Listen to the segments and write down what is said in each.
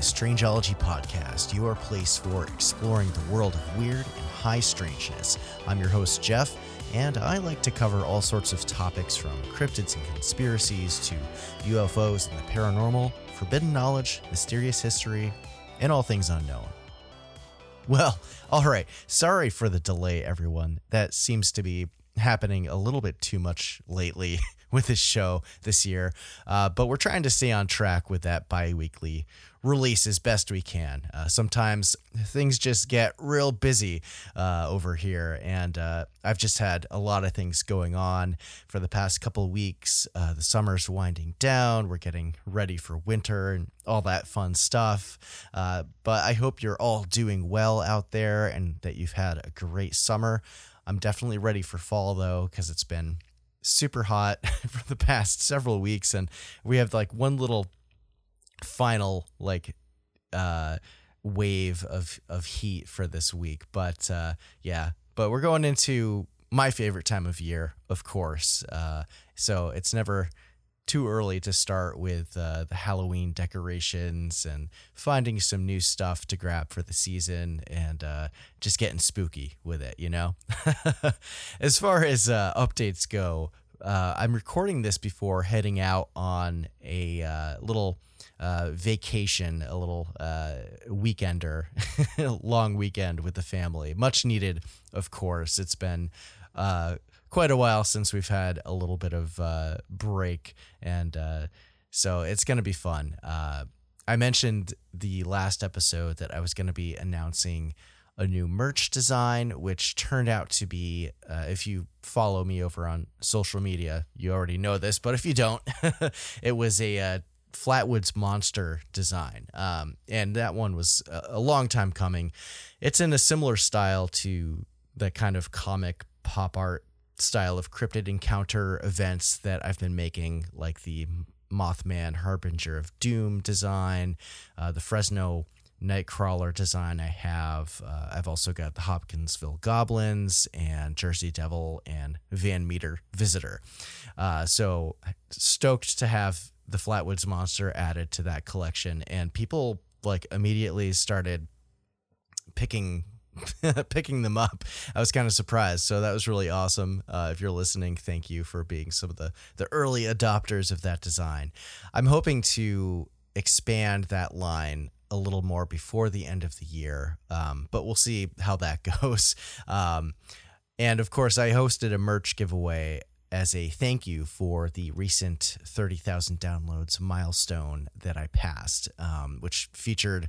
the Strangeology Podcast, your place for exploring the world of weird and high strangeness. I'm your host, Jeff, and I like to cover all sorts of topics from cryptids and conspiracies to UFOs and the paranormal, forbidden knowledge, mysterious history, and all things unknown. Well, all right. Sorry for the delay, everyone. That seems to be happening a little bit too much lately with this show this year. Uh, but we're trying to stay on track with that bi weekly release as best we can. Uh, sometimes things just get real busy uh, over here, and uh, I've just had a lot of things going on for the past couple weeks. Uh, the summer's winding down, we're getting ready for winter and all that fun stuff. Uh, but I hope you're all doing well out there and that you've had a great summer. I'm definitely ready for fall though, because it's been super hot for the past several weeks, and we have like one little final like uh wave of of heat for this week. But uh yeah, but we're going into my favorite time of year, of course. Uh so it's never too early to start with uh, the Halloween decorations and finding some new stuff to grab for the season and uh, just getting spooky with it, you know? as far as uh, updates go, uh, I'm recording this before heading out on a uh, little uh, vacation, a little weekender, long weekend with the family. Much needed, of course. It's been quite a while since we've had a little bit of uh, break, and uh, so it's going to be fun. Uh, I mentioned the last episode that I was going to be announcing a new merch design, which turned out to be, uh, if you follow me over on social media, you already know this, but if you don't, it was a uh, Flatwoods Monster design. Um, and that one was a, a long time coming. It's in a similar style to the kind of comic pop art style of cryptid encounter events that I've been making, like the Mothman Harbinger of Doom design, uh, the Fresno Nightcrawler design I have. Uh, I've also got the Hopkinsville Goblins and Jersey Devil and Van Meter Visitor. Uh, so stoked to have the Flatwoods Monster added to that collection, and people like immediately started picking picking them up. I was kind of surprised. So that was really awesome. Uh, if you're listening, thank you for being some of the, the early adopters of that design. I'm hoping to expand that line a little more before the end of the year, um, but we'll see how that goes. Um, and of course, I hosted a merch giveaway as a thank you for the recent 30,000 downloads milestone that I passed, um, which featured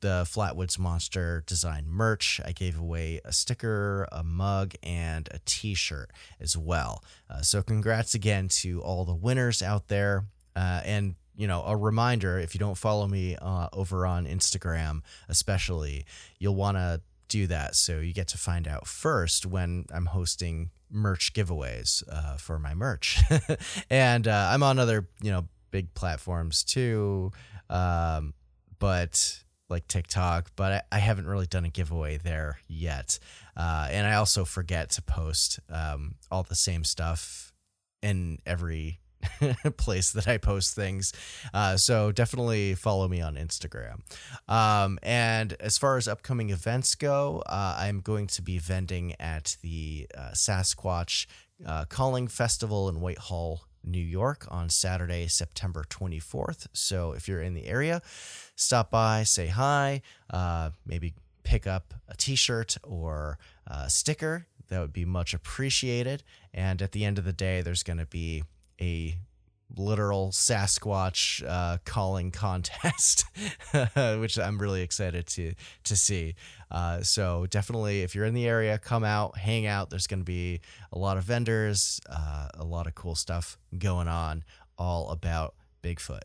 the Flatwoods Monster design merch. I gave away a sticker, a mug, and a t shirt as well. Uh, so, congrats again to all the winners out there. Uh, and you know, a reminder if you don't follow me uh, over on Instagram, especially, you'll want to do that so you get to find out first when I'm hosting merch giveaways uh, for my merch. and uh, I'm on other, you know, big platforms too, um, but like TikTok, but I, I, haven't really done a giveaway there yet. Uh, and I also forget to post um, all the same stuff in every place that I post things. Uh, so definitely follow me on Instagram. Um, and as far as upcoming events go, uh, I'm going to be vending at the uh, Sasquatch uh, Calling Festival in Whitehall, New York on Saturday, September 24th. So if you're in the area, stop by, say hi, uh, maybe pick up a t shirt or a sticker. That would be much appreciated. And at the end of the day, there's going to be a literal Sasquatch uh, calling contest, which I'm really excited to to see. Uh, so definitely, if you're in the area, come out, hang out. There's going to be a lot of vendors, uh, a lot of cool stuff going on, all about Bigfoot.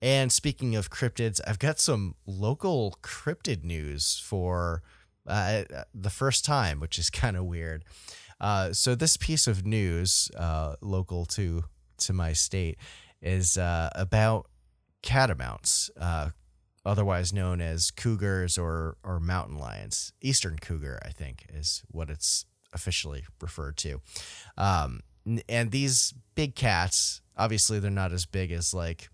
And speaking of cryptids, I've got some local cryptid news for uh, the first time, which is kind of weird. Uh, so this piece of news, uh, local to to my state, is uh, about catamounts, uh, otherwise known as cougars or or mountain lions. Eastern cougar, I think, is what it's officially referred to. Um, and these big cats, obviously, they're not as big as like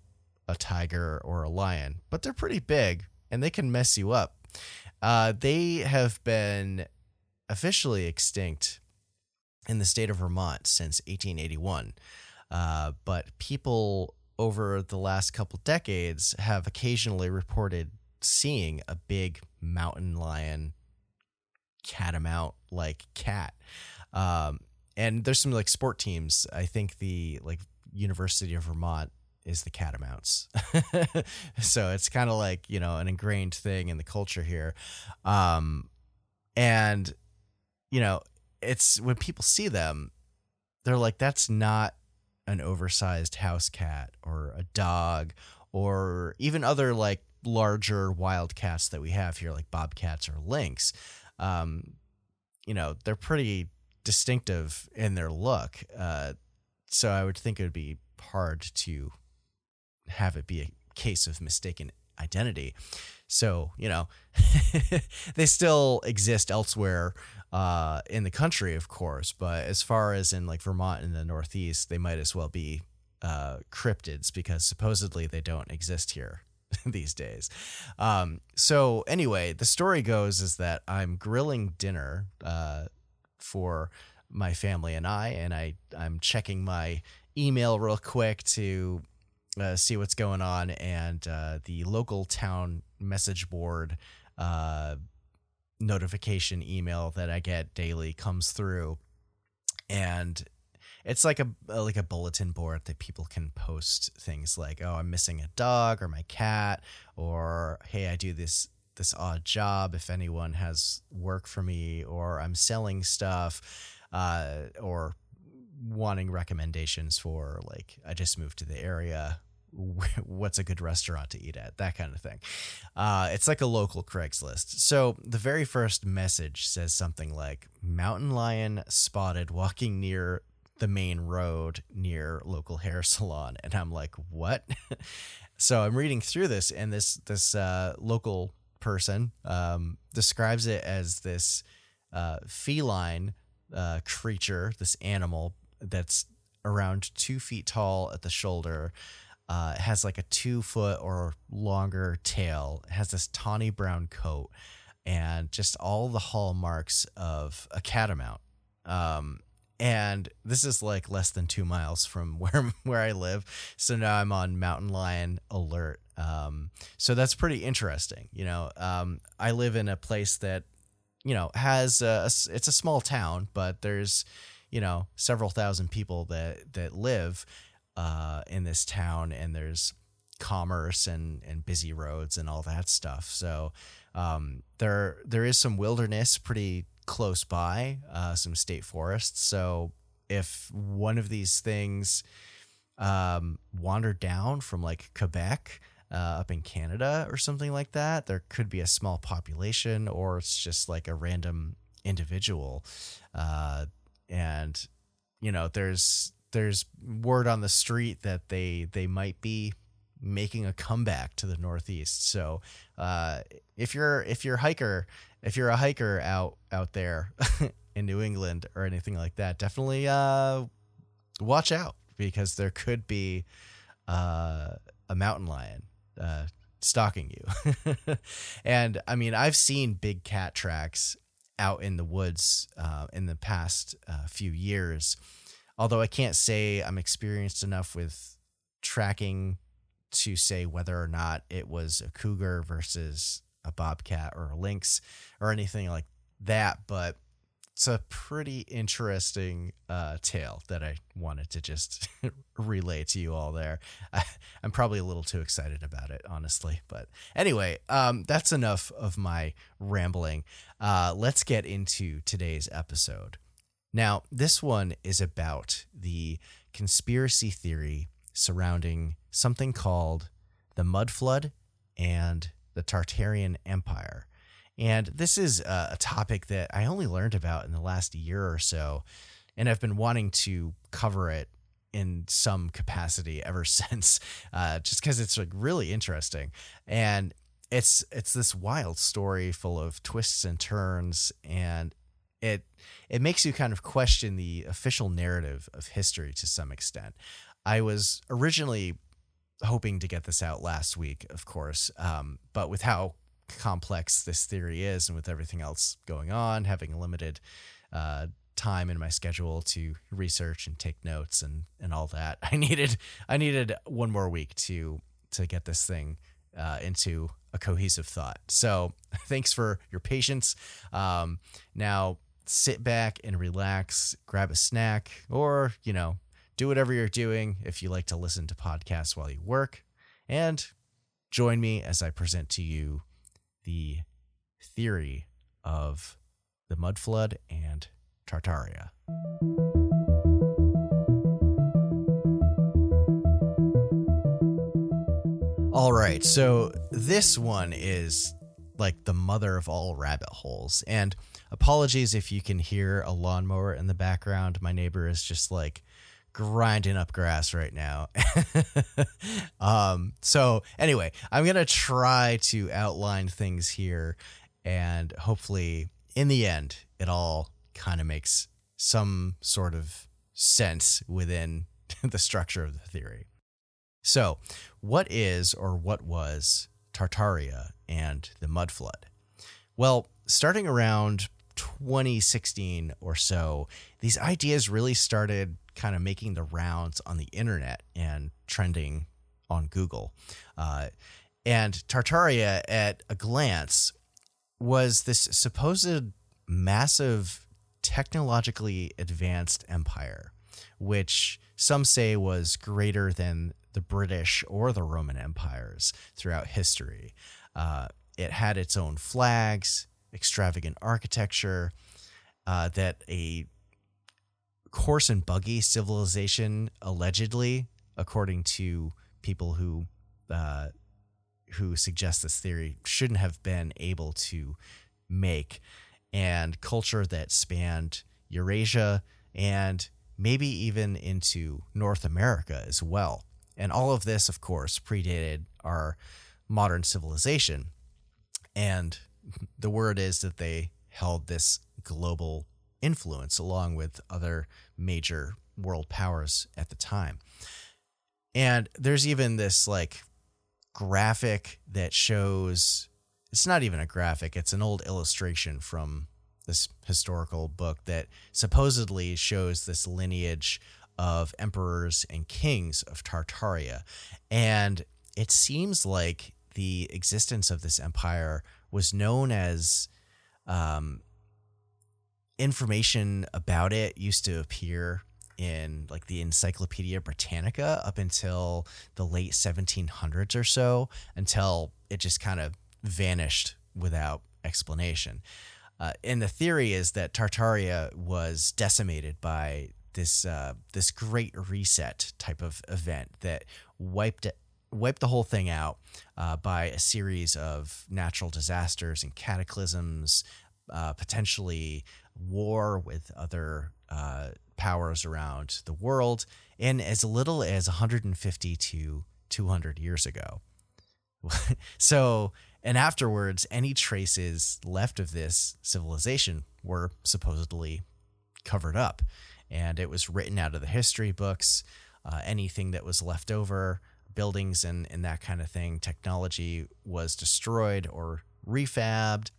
a tiger or a lion, but they're pretty big and they can mess you up. Uh, they have been officially extinct in the state of Vermont since 1881. Uh, but people over the last couple decades have occasionally reported seeing a big mountain lion catamount like cat. Um, and there's some like sport teams. I think the like University of Vermont is the catamounts. so it's kind of like, you know, an ingrained thing in the culture here. Um, and, you know, it's when people see them, they're like, that's not an oversized house cat or a dog or even other like larger wild cats that we have here, like bobcats or lynx. Um, you know, they're pretty distinctive in their look. Uh, so I would think it would be hard to have it be a case of mistaken identity. So, you know, they still exist elsewhere uh, in the country, of course, but as far as in like Vermont and the Northeast, they might as well be uh, cryptids because supposedly they don't exist here these days. Um, so anyway, the story goes is that I'm grilling dinner uh, for my family and I, and I I'm checking my email real quick to uh, see what's going on, and uh, the local town message board uh, notification email that I get daily comes through, and it's like a like a bulletin board that people can post things like, "Oh, I'm missing a dog or my cat," or "Hey, I do this this odd job. If anyone has work for me, or I'm selling stuff." Uh, or wanting recommendations for like I just moved to the area what's a good restaurant to eat at, that kind of thing. Uh, it's like a local Craigslist. So the very first message says something like mountain lion spotted walking near the main road near local hair salon. And I'm like, what? so I'm reading through this, and this this uh, local person um, describes it as this uh, feline uh, creature, this animal that's around two feet tall at the shoulder uh, has like a two foot or longer tail. Has this tawny brown coat and just all the hallmarks of a catamount. Um, and this is like less than two miles from where where I live. So now I'm on mountain lion alert. Um, so that's pretty interesting. You know, um, I live in a place that you know has a, it's a small town, but there's you know several thousand people that that live uh, in this town, and there's commerce and and busy roads and all that stuff. So um, there there is some wilderness pretty close by, uh, some state forests. So if one of these things um, wandered down from like Quebec. Uh, up in Canada or something like that, there could be a small population, or it's just like a random individual. Uh, and you know, there's there's word on the street that they they might be making a comeback to the northeast. So uh, if you're if you're a hiker, if you're a hiker out out there in New England or anything like that, definitely uh, watch out because there could be uh, a mountain lion uh, stalking you. and I mean, I've seen big cat tracks out in the woods uh, in the past uh, few years although I can't say I'm experienced enough with tracking to say whether or not it was a cougar versus a bobcat or a lynx or anything like that, but it's a pretty interesting uh, tale that I wanted to just relay to you all there. I, am probably a little too excited about it, honestly. But anyway, um, that's enough of my rambling. Uh, let's get into today's episode. Now, this one is about the conspiracy theory surrounding something called the Mud Flood and the Tartarian Empire. And this is a, topic that I only learned about in the last year or so, and I've been wanting to cover it in some capacity ever since, uh, just because it's like really interesting. And it's it's this wild story full of twists and turns, and it it makes you kind of question the official narrative of history to some extent. I was originally hoping to get this out last week, of course. Um, but with how complex this theory is and with everything else going on, having limited uh, time in my schedule to research and take notes and, and all that, I needed I needed one more week to to get this thing uh, into a cohesive thought. So thanks for your patience. Um, now sit back and relax, grab a snack, or you know do whatever you're doing if you like to listen to podcasts while you work, and join me as I present to you the theory of the mud flood and Tartaria. All right, so this one is like the mother of all rabbit holes. And apologies if you can hear a lawnmower in the background. My neighbor is just like grinding up grass right now. um, so anyway, I'm gonna try to outline things here, and hopefully, in the end, it all kind of makes some sort of sense within the structure of the theory. So, what is or what was Tartaria and the mud flood? Well, starting around 2016 or so, these ideas really started kind of making the rounds on the internet and trending on Google. Uh, and Tartaria, at a glance, was this supposed massive, technologically advanced empire, which some say was greater than the British or the Roman empires throughout history. Uh, it had its own flags, extravagant architecture, uh, that a horse and buggy civilization allegedly, according to people who uh, who suggest this theory, shouldn't have been able to make, and culture that spanned Eurasia and maybe even into North America as well. And all of this, of course, predated our modern civilization. And the word is that they held this global influence along with other major world powers at the time. And there's even this like graphic that shows it's not even a graphic, it's an old illustration from this historical book that supposedly shows this lineage of emperors and kings of Tartaria. And it seems like the existence of this empire was known as um, information about it used to appear in like the Encyclopedia Britannica up until the late 1700s or so, until it just kind of vanished without explanation. Uh, and the theory is that Tartaria was decimated by this uh, this great reset type of event that wiped wiped the whole thing out uh, by a series of natural disasters and cataclysms, uh, potentially war with other uh, powers around the world in as little as 150 to 200 years ago. so, and afterwards, any traces left of this civilization were supposedly covered up. And it was written out of the history books. Uh, anything that was left over, buildings and, and that kind of thing, technology was destroyed or refabbed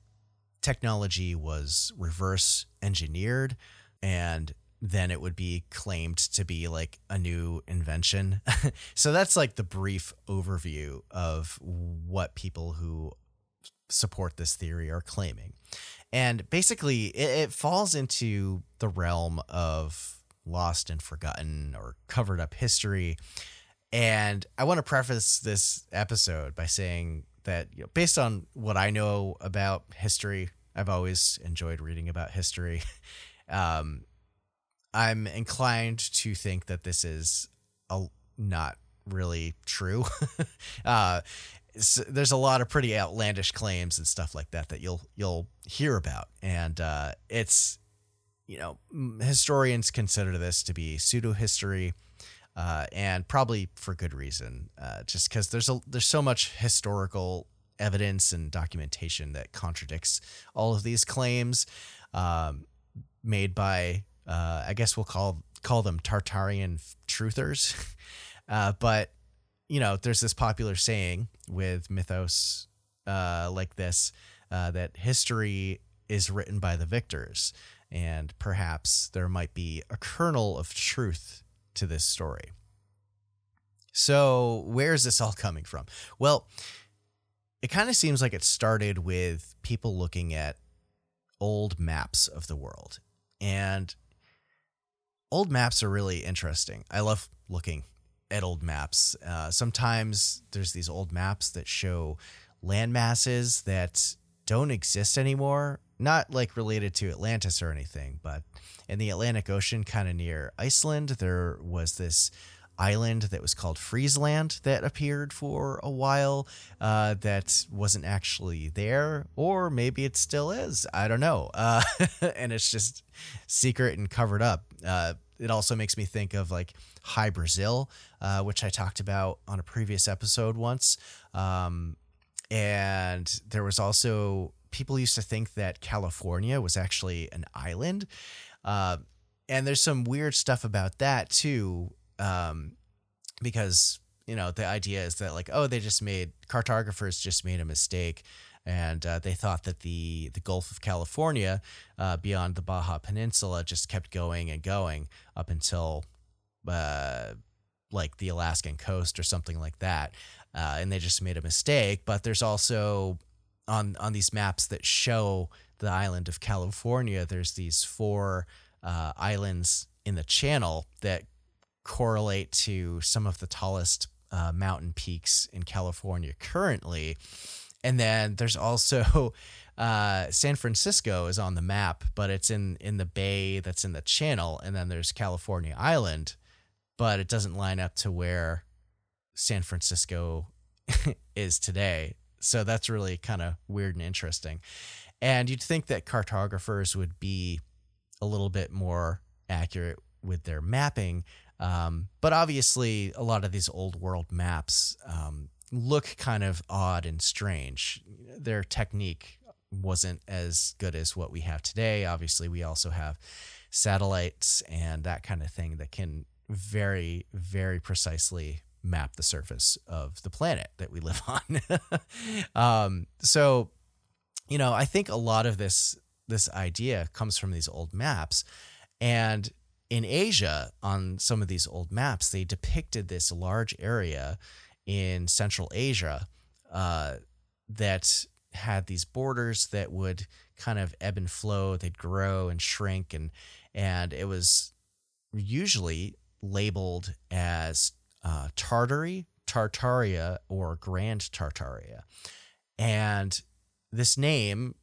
technology was reverse engineered and then it would be claimed to be like a new invention. so that's like the brief overview of what people who support this theory are claiming. And basically, it, it falls into the realm of lost and forgotten or covered up history. And I want to preface this episode by saying that you know, based on what I know about history, I've always enjoyed reading about history. um, I'm inclined to think that this is a, not really true. uh, there's a lot of pretty outlandish claims and stuff like that that you'll you'll hear about, and uh, it's you know historians consider this to be pseudo history. Uh, and probably for good reason, uh, just because there's a there's so much historical evidence and documentation that contradicts all of these claims um, made by, uh, I guess we'll call call them Tartarian truthers. uh, but you know, there's this popular saying with mythos uh, like this that history is written by the victors. And perhaps there might be a kernel of truth to this story. So, where is this all coming from? Well, it kind of seems like it started with people looking at old maps of the world. And old maps are really interesting. I love looking at old maps. Uh, sometimes there's these old maps that show land masses that don't exist anymore. Not like related to Atlantis or anything, but in the Atlantic Ocean, kind of near Iceland, there was this island that was called Friesland that appeared for a while uh, that wasn't actually there, or maybe it still is. I don't know. Uh, and it's just secret and covered up. Uh, it also makes me think of like Hy Brasil, uh, which I talked about on a previous episode once. Um, and there was also people used to think that California was actually an island. Uh, and there's some weird stuff about that too um, because you know the idea is that like oh they just made cartographers just made a mistake and uh, they thought that the the Gulf of California uh, beyond the Baja Peninsula just kept going and going up until uh, like the Alaskan coast or something like that, uh, and they just made a mistake. But there's also on on these maps that show the island of California, there's these four uh, islands in the channel that correlate to some of the tallest uh, mountain peaks in California currently. And then there's also uh, San Francisco is on the map, but it's in in the bay that's in the channel. And then there's California Island, but it doesn't line up to where San Francisco is today. So that's really kind of weird and interesting. And you'd think that cartographers would be a little bit more accurate with their mapping, um, but obviously, a lot of these old world maps um, look kind of odd and strange. Their technique wasn't as good as what we have today. Obviously, we also have satellites and that kind of thing that can very, very precisely map the surface of the planet that we live on. um, so, you know, I think a lot of this this idea comes from these old maps, and in Asia, on some of these old maps, they depicted this large area in Central Asia uh, that had these borders that would kind of ebb and flow. They'd grow and shrink, and and it was usually labeled as uh, Tartary, Tartaria, or Grand Tartaria, and this name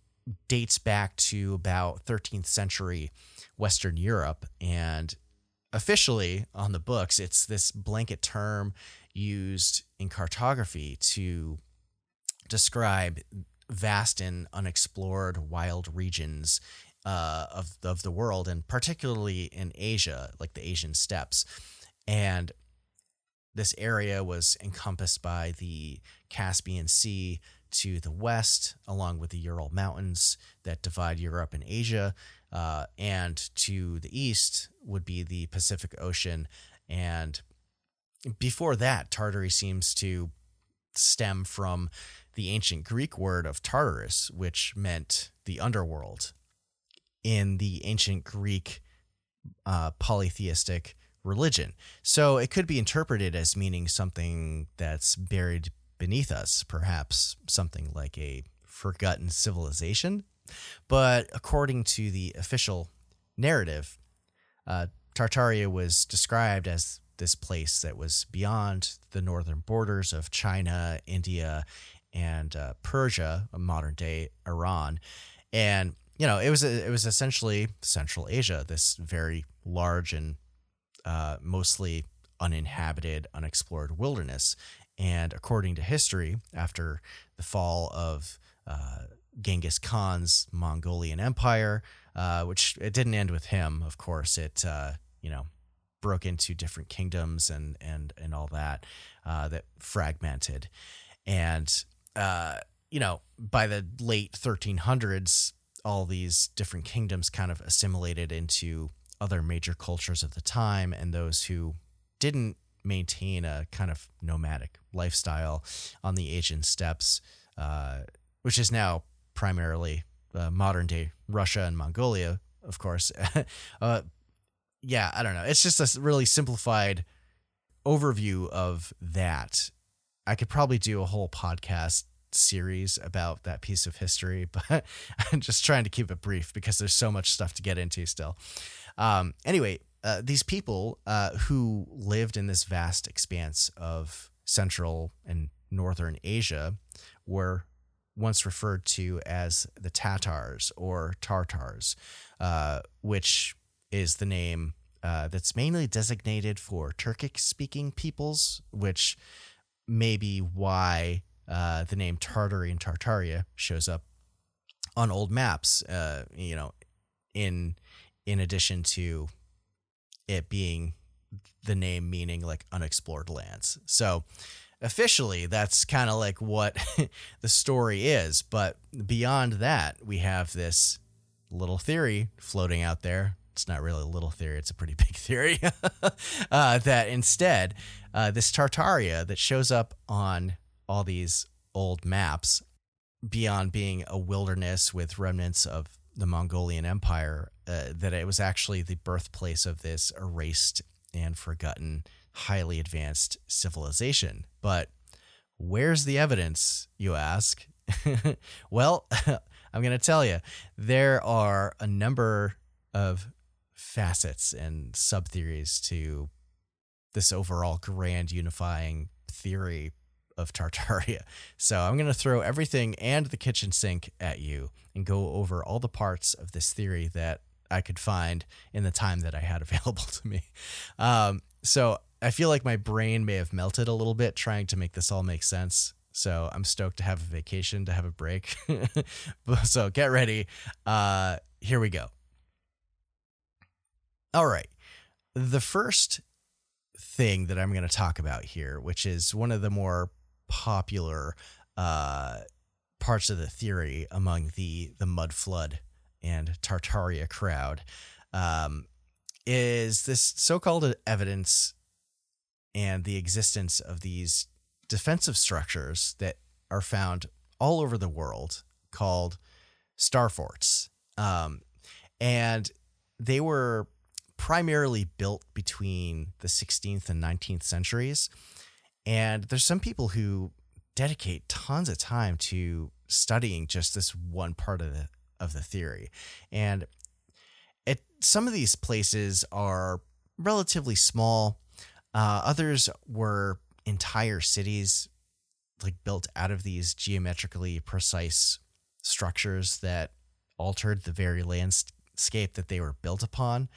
dates back to about 13th century Western Europe. And officially on the books, it's this blanket term used in cartography to describe vast and unexplored wild regions uh, of, of the world, and particularly in Asia, like the Asian steppes. And this area was encompassed by the Caspian Sea to the west, along with the Ural Mountains that divide Europe and Asia. Uh, and to the east would be the Pacific Ocean. And before that, Tartary seems to stem from the ancient Greek word of Tartarus, which meant the underworld. In the ancient Greek uh, polytheistic religion. So it could be interpreted as meaning something that's buried beneath us, perhaps something like a forgotten civilization. But according to the official narrative, uh, Tartaria was described as this place that was beyond the northern borders of China, India, and uh, Persia, modern day Iran, and you know it was it was essentially Central Asia, this very large and uh, mostly uninhabited, unexplored wilderness. And according to history, after the fall of uh, Genghis Khan's Mongolian Empire, uh, which it didn't end with him, of course. It uh, you know broke into different kingdoms and and and all that uh, that fragmented, and uh, you know by the late 1300s, all these different kingdoms kind of assimilated into other major cultures of the time, and those who didn't maintain a kind of nomadic lifestyle on the Asian steppes, uh, which is now primarily uh, modern day Russia and Mongolia, of course. uh, yeah, I don't know. It's just a really simplified overview of that. I could probably do a whole podcast series about that piece of history, but I'm just trying to keep it brief because there's so much stuff to get into still. Um, anyway, uh, these people uh, who lived in this vast expanse of Central and Northern Asia were once referred to as the Tatars or Tartars, uh, which is the name uh, that's mainly designated for Turkic speaking peoples, which may be why uh, the name Tartary and Tartaria shows up on old maps. Uh, you know, in in addition to it being the name meaning like unexplored lands. So officially, that's kind of like what the story is. But beyond that, we have this little theory floating out there. It's not really a little theory, it's a pretty big theory. uh, that instead, uh, this Tartaria that shows up on all these old maps, beyond being a wilderness with remnants of the Mongolian Empire, uh, that it was actually the birthplace of this erased and forgotten, highly advanced civilization. But where's the evidence, you ask? well, I'm going to tell you, there are a number of facets and sub theories to this overall grand unifying theory of Tartaria. So I'm going to throw everything and the kitchen sink at you and go over all the parts of this theory that I could find in the time that I had available to me. Um, so I feel like my brain may have melted a little bit trying to make this all make sense. So I'm stoked to have a vacation, to have a break. so get ready. Uh, here we go. All right. The first thing that I'm going to talk about here, which is one of the more popular uh, parts of the theory among the the mud flood and Tartaria crowd um, is this so-called evidence and the existence of these defensive structures that are found all over the world called star forts. Um, and they were primarily built between the 16th and 19th centuries and there's some people who dedicate tons of time to studying just this one part of the of the theory. And it some of these places are relatively small. Uh, others were entire cities like built out of these geometrically precise structures that altered the very landscape that they were built upon.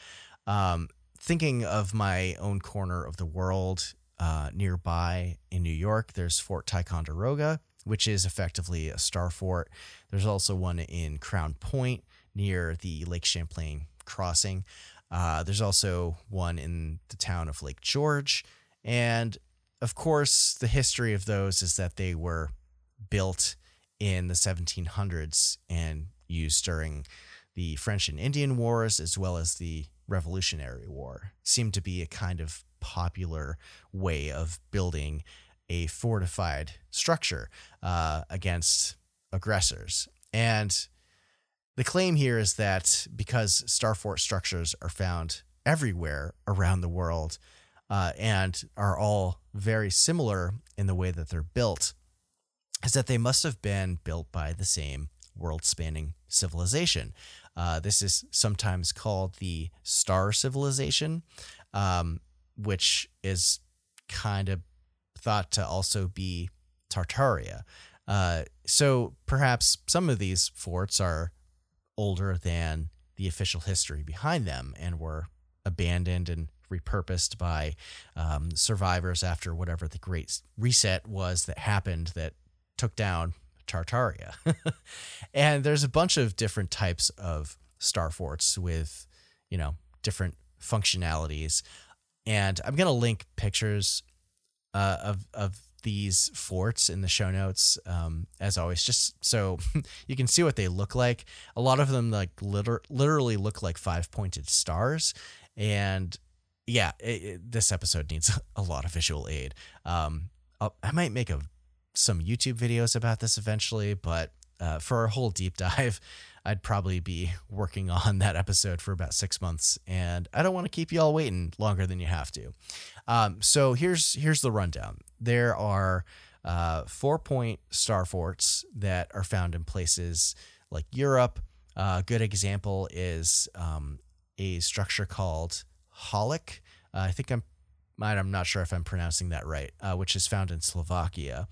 Um, thinking of my own corner of the world uh, nearby in New York, there's Fort Ticonderoga, which is effectively a star fort. There's also one in Crown Point near the Lake Champlain crossing. Uh, there's also one in the town of Lake George. And of course, the history of those is that they were built in the 1700s and used during the French and Indian Wars as well as the Revolutionary War. Seemed to be a kind of popular way of building a fortified structure uh, against aggressors. And the claim here is that because star fort structures are found everywhere around the world uh, and are all very similar in the way that they're built, is that they must have been built by the same world spanning civilization. Uh, this is sometimes called the star civilization. Um, which is kind of thought to also be Tartaria. Uh, so perhaps some of these forts are older than the official history behind them and were abandoned and repurposed by um, survivors after whatever the great reset was that happened that took down Tartaria. and there's a bunch of different types of star forts with, you know, different functionalities. And I'm gonna link pictures uh, of of these forts in the show notes um, as always just so you can see what they look like a lot of them like liter- literally look like five pointed stars and yeah, it, it, this episode needs a lot of visual aid. Um, I'll, I might make a some YouTube videos about this eventually, but uh, for a whole deep dive, I'd probably be working on that episode for about six months, and I don't want to keep you all waiting longer than you have to. Um, so here's here's the rundown. There are uh, four point star forts that are found in places like Europe. Uh, a good example is um, a structure called Holic. Uh, I think I'm I'm not sure if I'm pronouncing that right, uh, which is found in Slovakia.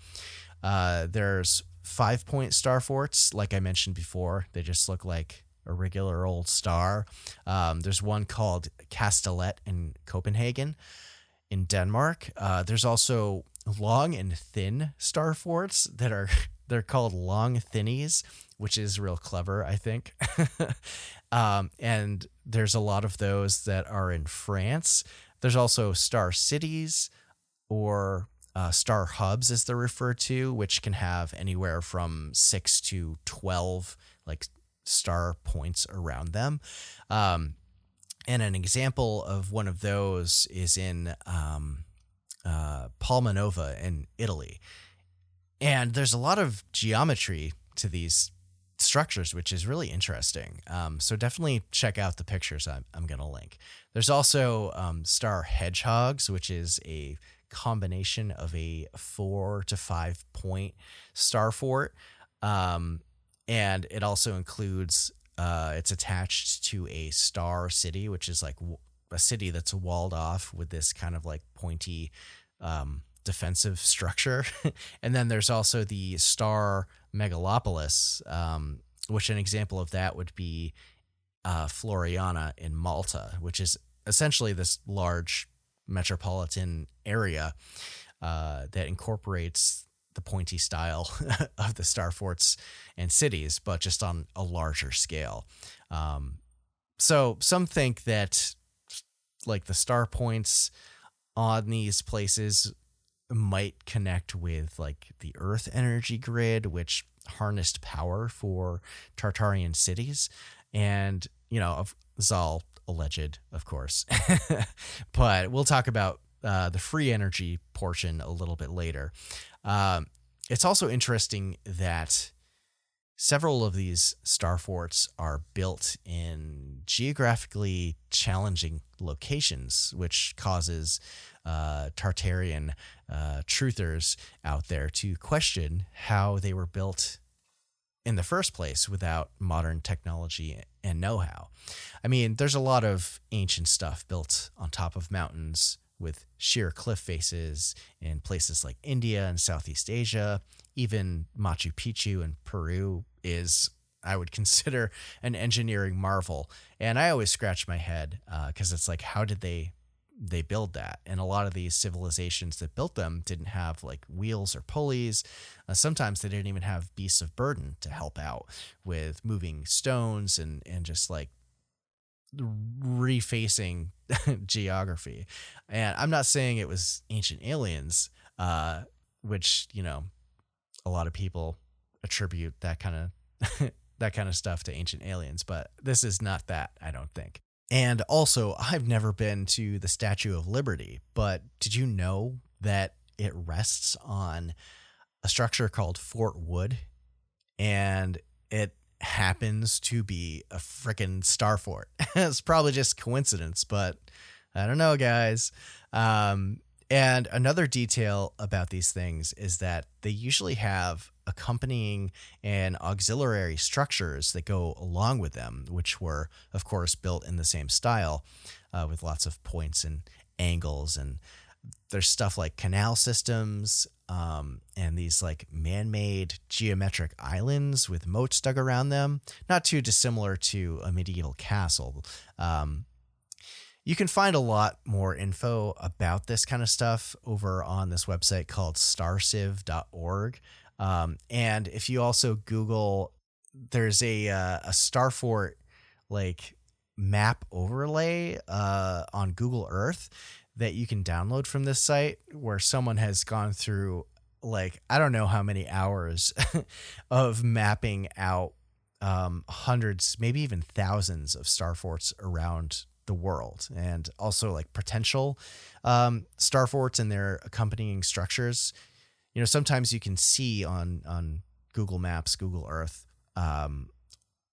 Uh, there's five point star forts, like I mentioned before. They just look like a regular old star. Um, there's one called Kastellet in Copenhagen, in Denmark. Uh, there's also long and thin star forts that are they're called long thinnies, which is real clever, I think. um, and there's a lot of those that are in France. There's also star cities or uh, star hubs, as they're referred to, which can have anywhere from six to 12 like star points around them. Um, and an example of one of those is in um, uh, Palmanova in Italy. And there's a lot of geometry to these structures, which is really interesting. Um, so definitely check out the pictures I'm, I'm going to link. There's also um, star hedgehogs, which is a combination of a four to five point star fort. Um, and it also includes, uh, it's attached to a star city, which is like a city that's walled off with this kind of like pointy um, defensive structure. and then there's also the star megalopolis, um, which an example of that would be uh, Floriana in Malta, which is essentially this large metropolitan area uh, that incorporates the pointy style of the star forts and cities, but just on a larger scale. Um, so some think that like the star points on these places might connect with like the earth energy grid which harnessed power for tartarian cities and you know it's all alleged of course. But we'll talk about uh, the free energy portion a little bit later. Um, it's also interesting that several of these star forts are built in geographically challenging locations, which causes uh, Tartarian uh, truthers out there to question how they were built in the first place without modern technology and know how. I mean, there's a lot of ancient stuff built on top of mountains with sheer cliff faces in places like India and Southeast Asia. Even Machu Picchu in Peru is, I would consider, an engineering marvel. And I always scratch my head because uh, it's like, how did they they build that? And a lot of these civilizations that built them didn't have like wheels or pulleys. Uh, sometimes they didn't even have beasts of burden to help out with moving stones and and just like refacing geography. And I'm not saying it was ancient aliens, uh, which, you know, a lot of people attribute that kind of that kind of stuff to ancient aliens, but this is not that, I don't think. And also, I've never been to the Statue of Liberty, but did you know that it rests on a structure called Fort Wood? And it happens to be a freaking star fort. it's probably just coincidence, but I don't know, guys. Um, and another detail about these things is that they usually have accompanying and auxiliary structures that go along with them, which were, of course, built in the same style uh, with lots of points and angles. And there's stuff like canal systems um, and these like man made geometric islands with moats dug around them, not too dissimilar to a medieval castle. Um, you can find a lot more info about this kind of stuff over on this website called starciv.org. Um, and if you also Google, there's a uh, a Starfort like map overlay uh, on Google Earth that you can download from this site where someone has gone through like I don't know how many hours of mapping out um, hundreds, maybe even thousands of star forts around the world and also like potential um, star forts and their accompanying structures. You know, sometimes you can see on on Google Maps, Google Earth, um,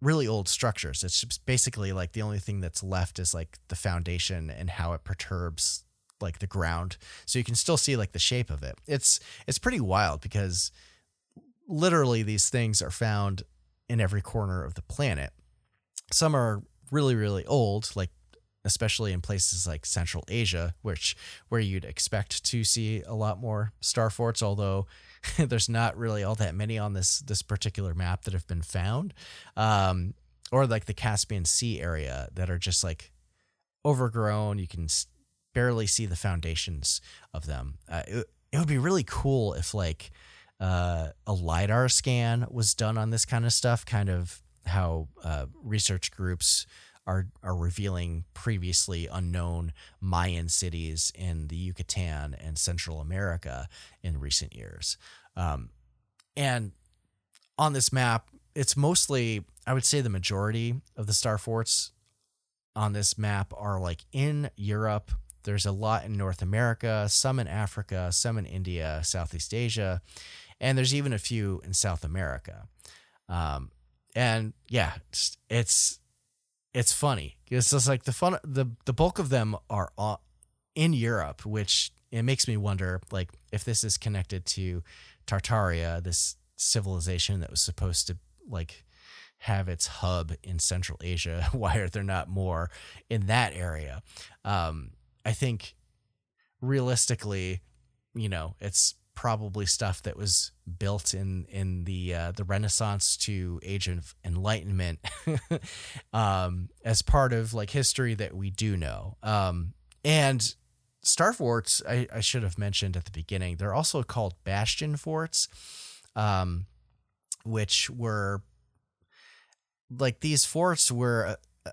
really old structures. It's basically like the only thing that's left is like the foundation and how it perturbs like the ground. So you can still see like the shape of it. It's it's pretty wild because literally these things are found in every corner of the planet. Some are really really old like especially in places like Central Asia, which where you'd expect to see a lot more star forts, although there's not really all that many on this this particular map that have been found, um, or like the Caspian Sea area that are just like overgrown. You can barely see the foundations of them. Uh, it, it would be really cool if like uh, a lidar scan was done on this kind of stuff, kind of how uh, research groups are are revealing previously unknown Mayan cities in the Yucatan and Central America in recent years. Um, and on this map, it's mostly I would say the majority of the star forts on this map are like in Europe. There's a lot in North America, some in Africa, some in India, Southeast Asia, and there's even a few in South America. Um, and yeah, it's, it's it's funny. It's just like the fun. the The bulk of them are in Europe, which it makes me wonder, like if this is connected to Tartaria, this civilization that was supposed to like have its hub in Central Asia. Why are there not more in that area? Um, I think realistically, you know, it's probably stuff that was built in in the uh, the Renaissance to Age of Enlightenment um, as part of like history that we do know. Um, and star forts, I, I, should have mentioned at the beginning, they're also called bastion forts, um, which were like these forts were. Uh,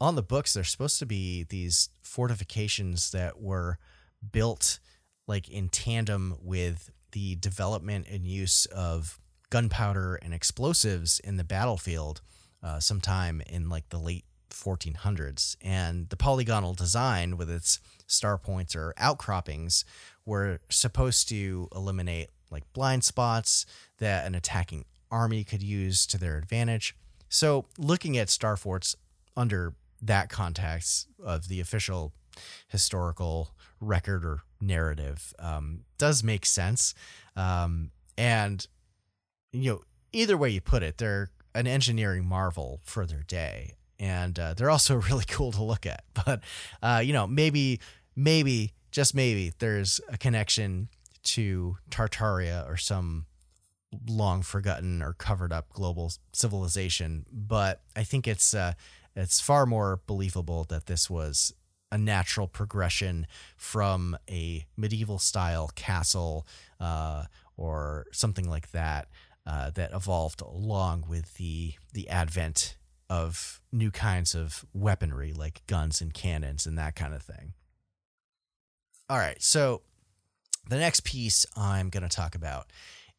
on the books, they're supposed to be these fortifications that were built like in tandem with the development and use of gunpowder and explosives in the battlefield uh, sometime in like the late 1400s. And the polygonal design with its star points or outcroppings were supposed to eliminate like blind spots that an attacking army could use to their advantage. So, looking at star forts under that context of the official historical record or narrative um, does make sense. Um, and, you know, either way you put it, they're an engineering marvel for their day. And uh, they're also really cool to look at. But, uh, you know, maybe, maybe, just maybe, there's a connection to Tartaria or some long forgotten or covered up global civilization. But I think it's, uh, it's far more believable that this was a natural progression from a medieval style castle uh, or something like that uh, that evolved along with the the advent of new kinds of weaponry like guns and cannons and that kind of thing. All right, so the next piece I'm going to talk about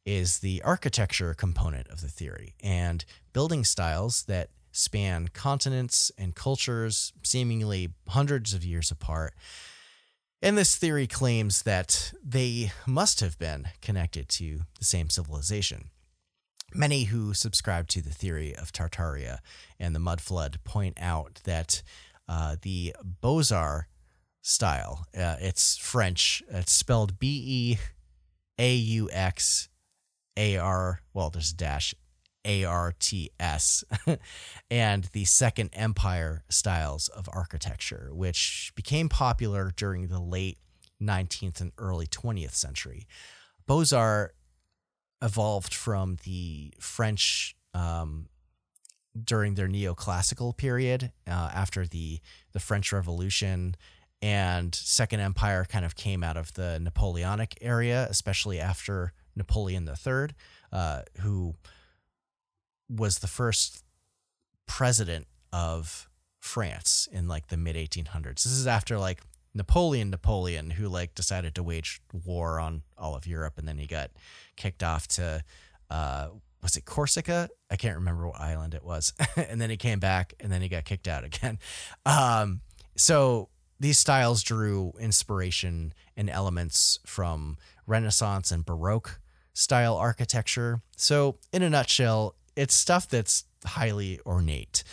is the architecture component of the theory and building styles that span continents and cultures seemingly hundreds of years apart. And this theory claims that they must have been connected to the same civilization. Many who subscribe to the theory of Tartaria and the mud flood point out that uh, the Beaux-Arts style, uh, it's French, it's spelled B E A U X A R, well, there's a dash ARTS, and the Second Empire styles of architecture, which became popular during the late 19th and early 20th century. Beaux Arts evolved from the French um, during their neoclassical period uh, after the, the French Revolution. And Second Empire kind of came out of the Napoleonic area, especially after Napoleon III, uh, who was the first president of France in like the mid 1800s. This is after like Napoleon Napoleon who like decided to wage war on all of Europe and then he got kicked off to uh, was it Corsica? I can't remember what island it was. and then he came back and then he got kicked out again. Um, so these styles drew inspiration and elements from Renaissance and Baroque style architecture. So, in a nutshell, it's stuff that's highly ornate.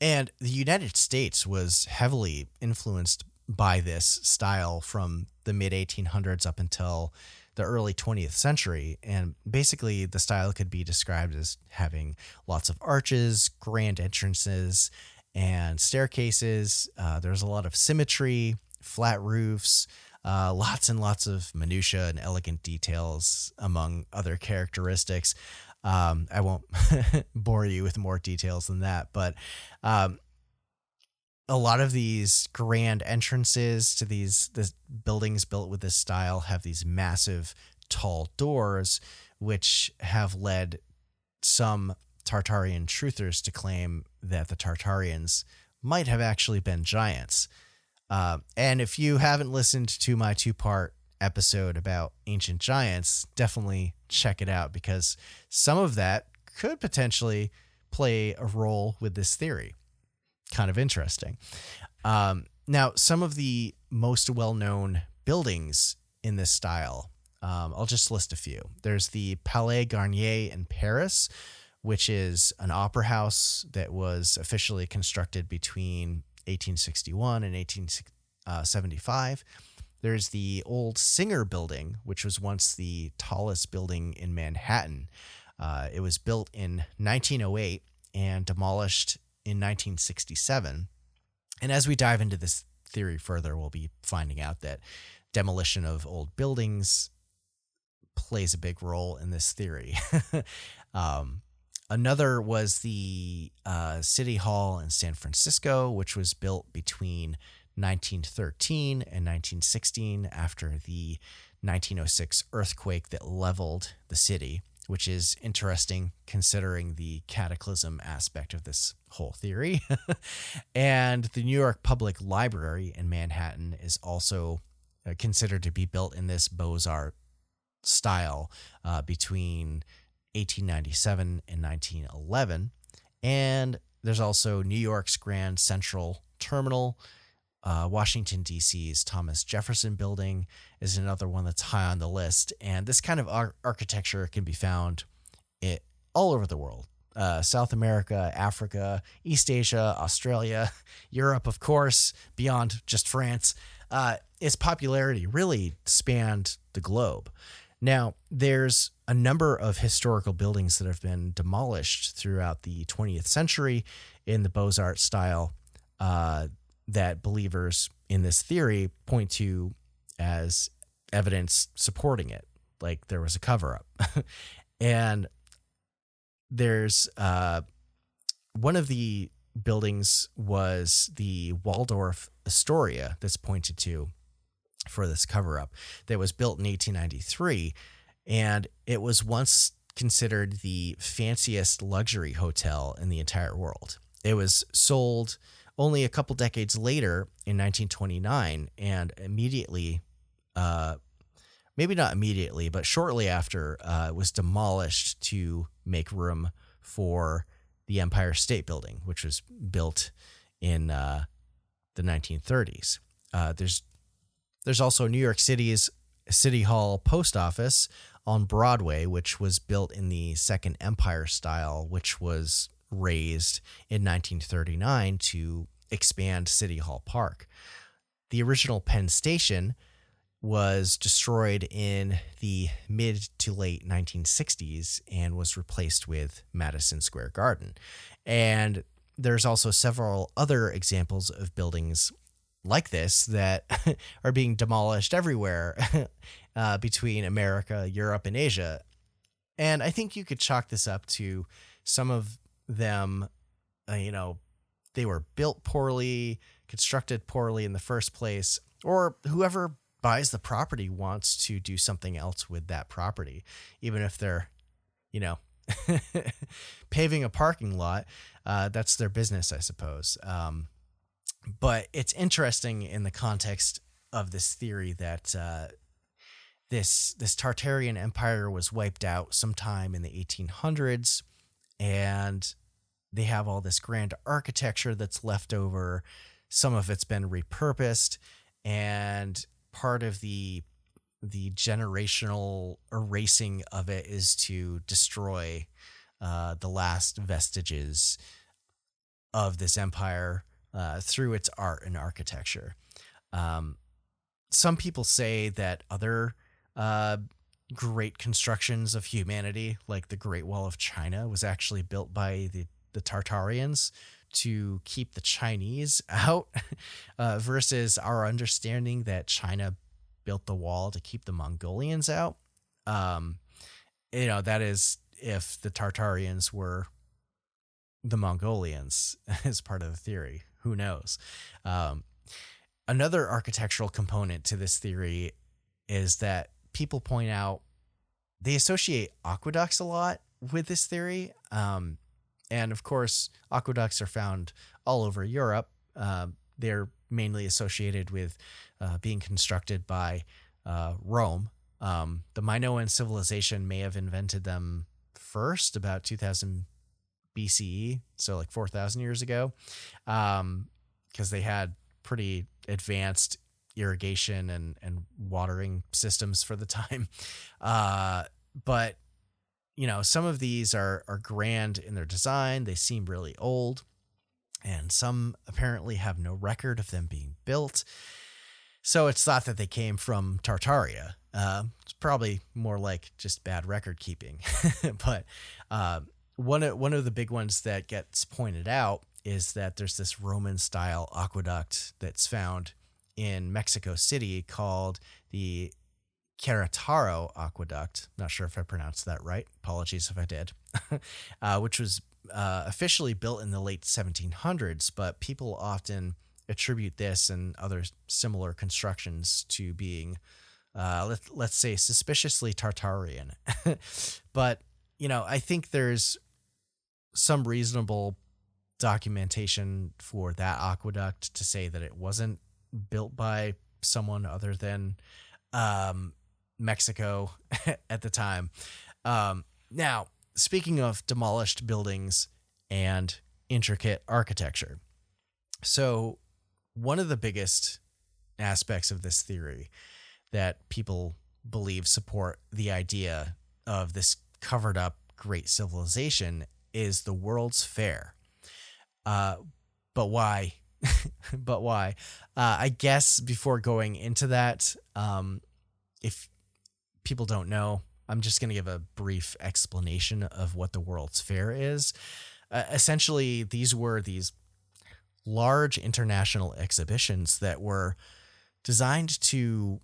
And the United States was heavily influenced by this style from the mid 1800s up until the early 20th century. And basically, the style could be described as having lots of arches, grand entrances, and staircases. Uh, there's a lot of symmetry, flat roofs, uh, lots and lots of minutia and elegant details, among other characteristics. Um, I won't bore you with more details than that, but um, a lot of these grand entrances to these the buildings built with this style have these massive tall doors, which have led some Tartarian truthers to claim that the Tartarians might have actually been giants. Uh, and if you haven't listened to my two part episode about ancient giants, definitely check it out because some of that could potentially play a role with this theory. Kind of interesting. Um, now, some of the most well known buildings in this style, um, I'll just list a few. There's the Palais Garnier in Paris, which is an opera house that was officially constructed between 1861 and 1875. There's the old Singer Building, which was once the tallest building in Manhattan. Uh, it was built in 1908 and demolished in 1967. And as we dive into this theory further, we'll be finding out that demolition of old buildings plays a big role in this theory. um, Another was the uh, City Hall in San Francisco, which was built between 1913 and 1916 after the 1906 earthquake that leveled the city, which is interesting considering the cataclysm aspect of this whole theory. and the New York Public Library in Manhattan is also uh, considered to be built in this Beaux Arts style uh, between 1897 and 1911. And there's also New York's Grand Central Terminal. Uh, Washington, D.C.'s Thomas Jefferson Building is another one that's high on the list. And this kind of ar- architecture can be found it, all over the world uh, South America, Africa, East Asia, Australia, Europe, of course, beyond just France. Uh, its popularity really spanned the globe. Now, there's a number of historical buildings that have been demolished throughout the 20th century in the Beaux Arts style uh, that believers in this theory point to as evidence supporting it, like there was a cover up. and there's uh, one of the buildings was the Waldorf Astoria that's pointed to for this cover up that was built in 1893. And it was once considered the fanciest luxury hotel in the entire world. It was sold only a couple decades later in 1929 and immediately, uh, maybe not immediately, but shortly after, uh, was demolished to make room for the Empire State Building, which was built in uh, the 1930s. Uh, there's there's also New York City's City Hall Post Office on Broadway, which was built in the Second Empire style, which was razed in 1939 to expand City Hall Park. The original Penn Station was destroyed in the mid to late 1960s and was replaced with Madison Square Garden. And there's also several other examples of buildings like this that are being demolished everywhere uh, between America, Europe, and Asia. And I think you could chalk this up to some of them, uh, you know, they were built poorly, constructed poorly in the first place, or whoever buys the property wants to do something else with that property, even if they're, you know, paving a parking lot. Uh, that's their business, I suppose. Um, but it's interesting in the context of this theory that uh, this this Tartarian empire was wiped out sometime in the 1800s, and they have all this grand architecture that's left over. Some of it's been repurposed, and part of the the generational erasing of it is to destroy uh, the last vestiges of this empire uh, through its art and architecture. Um, some people say that other uh, great constructions of humanity, like the Great Wall of China, was actually built by the, the Tartarians to keep the Chinese out, uh, versus our understanding that China built the wall to keep the Mongolians out. Um, you know, that is if the Tartarians were the Mongolians as part of the theory. Who knows? Um, another architectural component to this theory is that people point out they associate aqueducts a lot with this theory. Um, and of course, aqueducts are found all over Europe. Uh, they're mainly associated with uh, being constructed by uh, Rome. Um, the Minoan civilization may have invented them first, about 2000 BCE, so like 4,000 years ago, because um, they had pretty advanced irrigation and, and watering systems for the time. Uh, but you know, some of these are are grand in their design. They seem really old and some apparently have no record of them being built. So it's thought that they came from Tartaria. Uh, it's probably more like just bad record keeping. but uh, one of one of the big ones that gets pointed out is that there's this Roman style aqueduct that's found in Mexico City called the Querétaro Aqueduct. Not sure if I pronounced that right. Apologies if I did. uh, which was uh, officially built in the late 1700s, but people often attribute this and other similar constructions to being, uh, let, let's say, suspiciously Tartarian. but, you know, I think there's some reasonable documentation for that aqueduct to say that it wasn't built by someone other than um, Mexico at the time. Um, now, speaking of demolished buildings and intricate architecture, so one of the biggest aspects of this theory that people believe support the idea of this covered up great civilization is the World's Fair. Uh, but why? but why? Uh, I guess before going into that, um, if people don't know, I'm just going to give a brief explanation of what the World's Fair is. Uh, essentially, these were these large international exhibitions that were designed to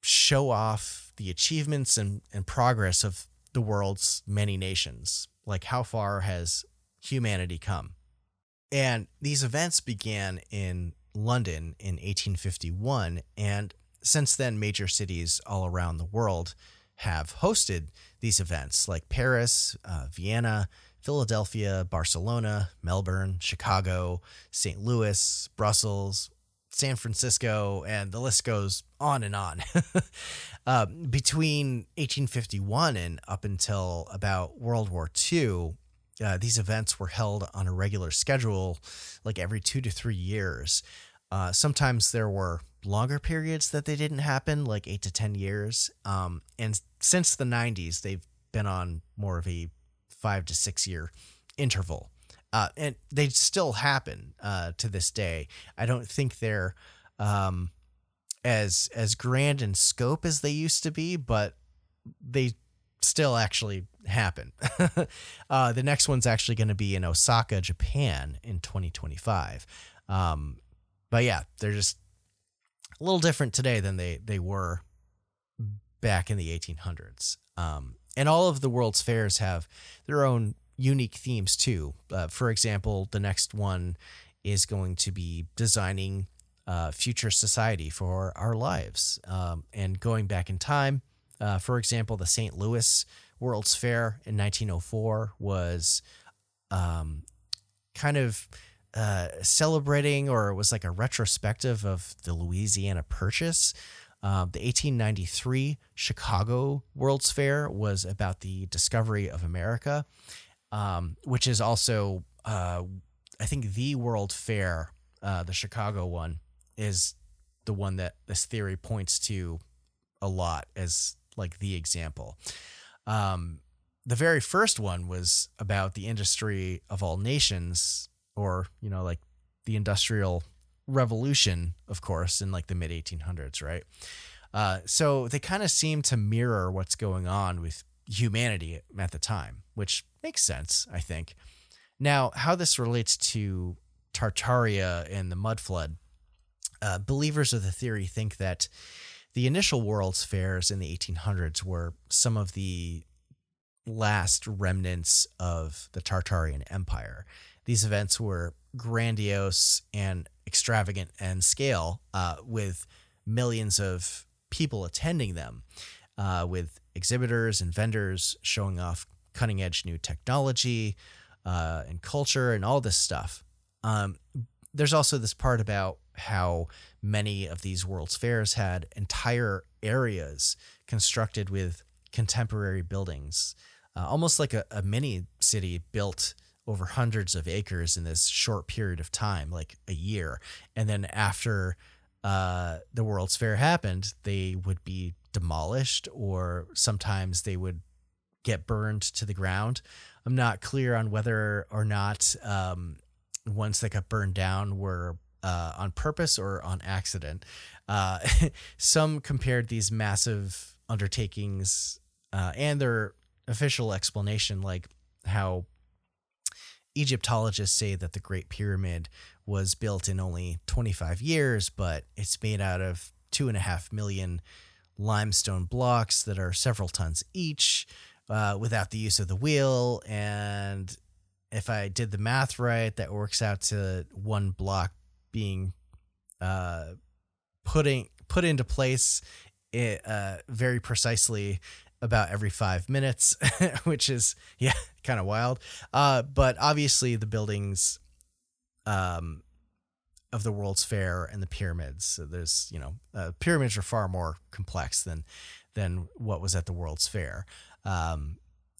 show off the achievements and, and progress of the world's many nations. Like, how far has humanity come? And these events began in London in 1851. And since then, major cities all around the world have hosted these events like Paris, uh, Vienna, Philadelphia, Barcelona, Melbourne, Chicago, St. Louis, Brussels, San Francisco, and the list goes on and on. uh, between 1851 and up until about World War II, uh, these events were held on a regular schedule, like every two to three years. Uh, sometimes there were longer periods that they didn't happen, like eight to 10 years. Um, and since the 90s, they've been on more of a five to six year interval. Uh, and they still happen uh, to this day. I don't think they're um, as as grand in scope as they used to be, but they still actually happen. uh, the next one's actually going to be in Osaka, Japan, in 2025. Um, but yeah, they're just a little different today than they they were back in the 1800s. Um, and all of the world's fairs have their own unique themes too. Uh, for example, the next one is going to be designing uh, future society for our lives um, and going back in time. Uh, for example, the St. Louis World's Fair in 1904 was um, kind of uh, celebrating, or it was like a retrospective of the Louisiana Purchase. Uh, the 1893 Chicago World's Fair was about the discovery of America, um, which is also, uh, I think, the World Fair. Uh, the Chicago one is the one that this theory points to a lot as like the example. Um, the very first one was about the industry of all nations, or you know, like the industrial revolution, of course, in like the mid 1800s, right? Uh, so they kind of seem to mirror what's going on with humanity at the time, which makes sense, I think. Now, how this relates to Tartaria and the mud flood, uh, believers of the theory think that the initial World's Fairs in the 1800s were some of the last remnants of the Tartarian Empire. These events were grandiose and extravagant in scale, uh, with millions of people attending them, uh, with exhibitors and vendors showing off cutting edge new technology uh, and culture and all this stuff. Um, there's also this part about how many of these World's Fairs had entire areas constructed with contemporary buildings, uh, almost like a, a mini city built over hundreds of acres in this short period of time, like a year. And then after uh, the World's Fair happened, they would be demolished or sometimes they would get burned to the ground. I'm not clear on whether or not um, ones that got burned down were uh, on purpose or on accident. Uh, some compared these massive undertakings uh, and their official explanation, like how Egyptologists say that the Great Pyramid was built in only 25 years, but it's made out of two and a half million limestone blocks that are several tons each uh, without the use of the wheel. And if I did the math right, that works out to one block being uh, putting put into place it, uh, very precisely about every five minutes, which is yeah, kind of wild. Uh, but obviously the buildings um, of the World's Fair and the pyramids. So there's you know uh, pyramids are far more complex than than what was at the World's Fair um,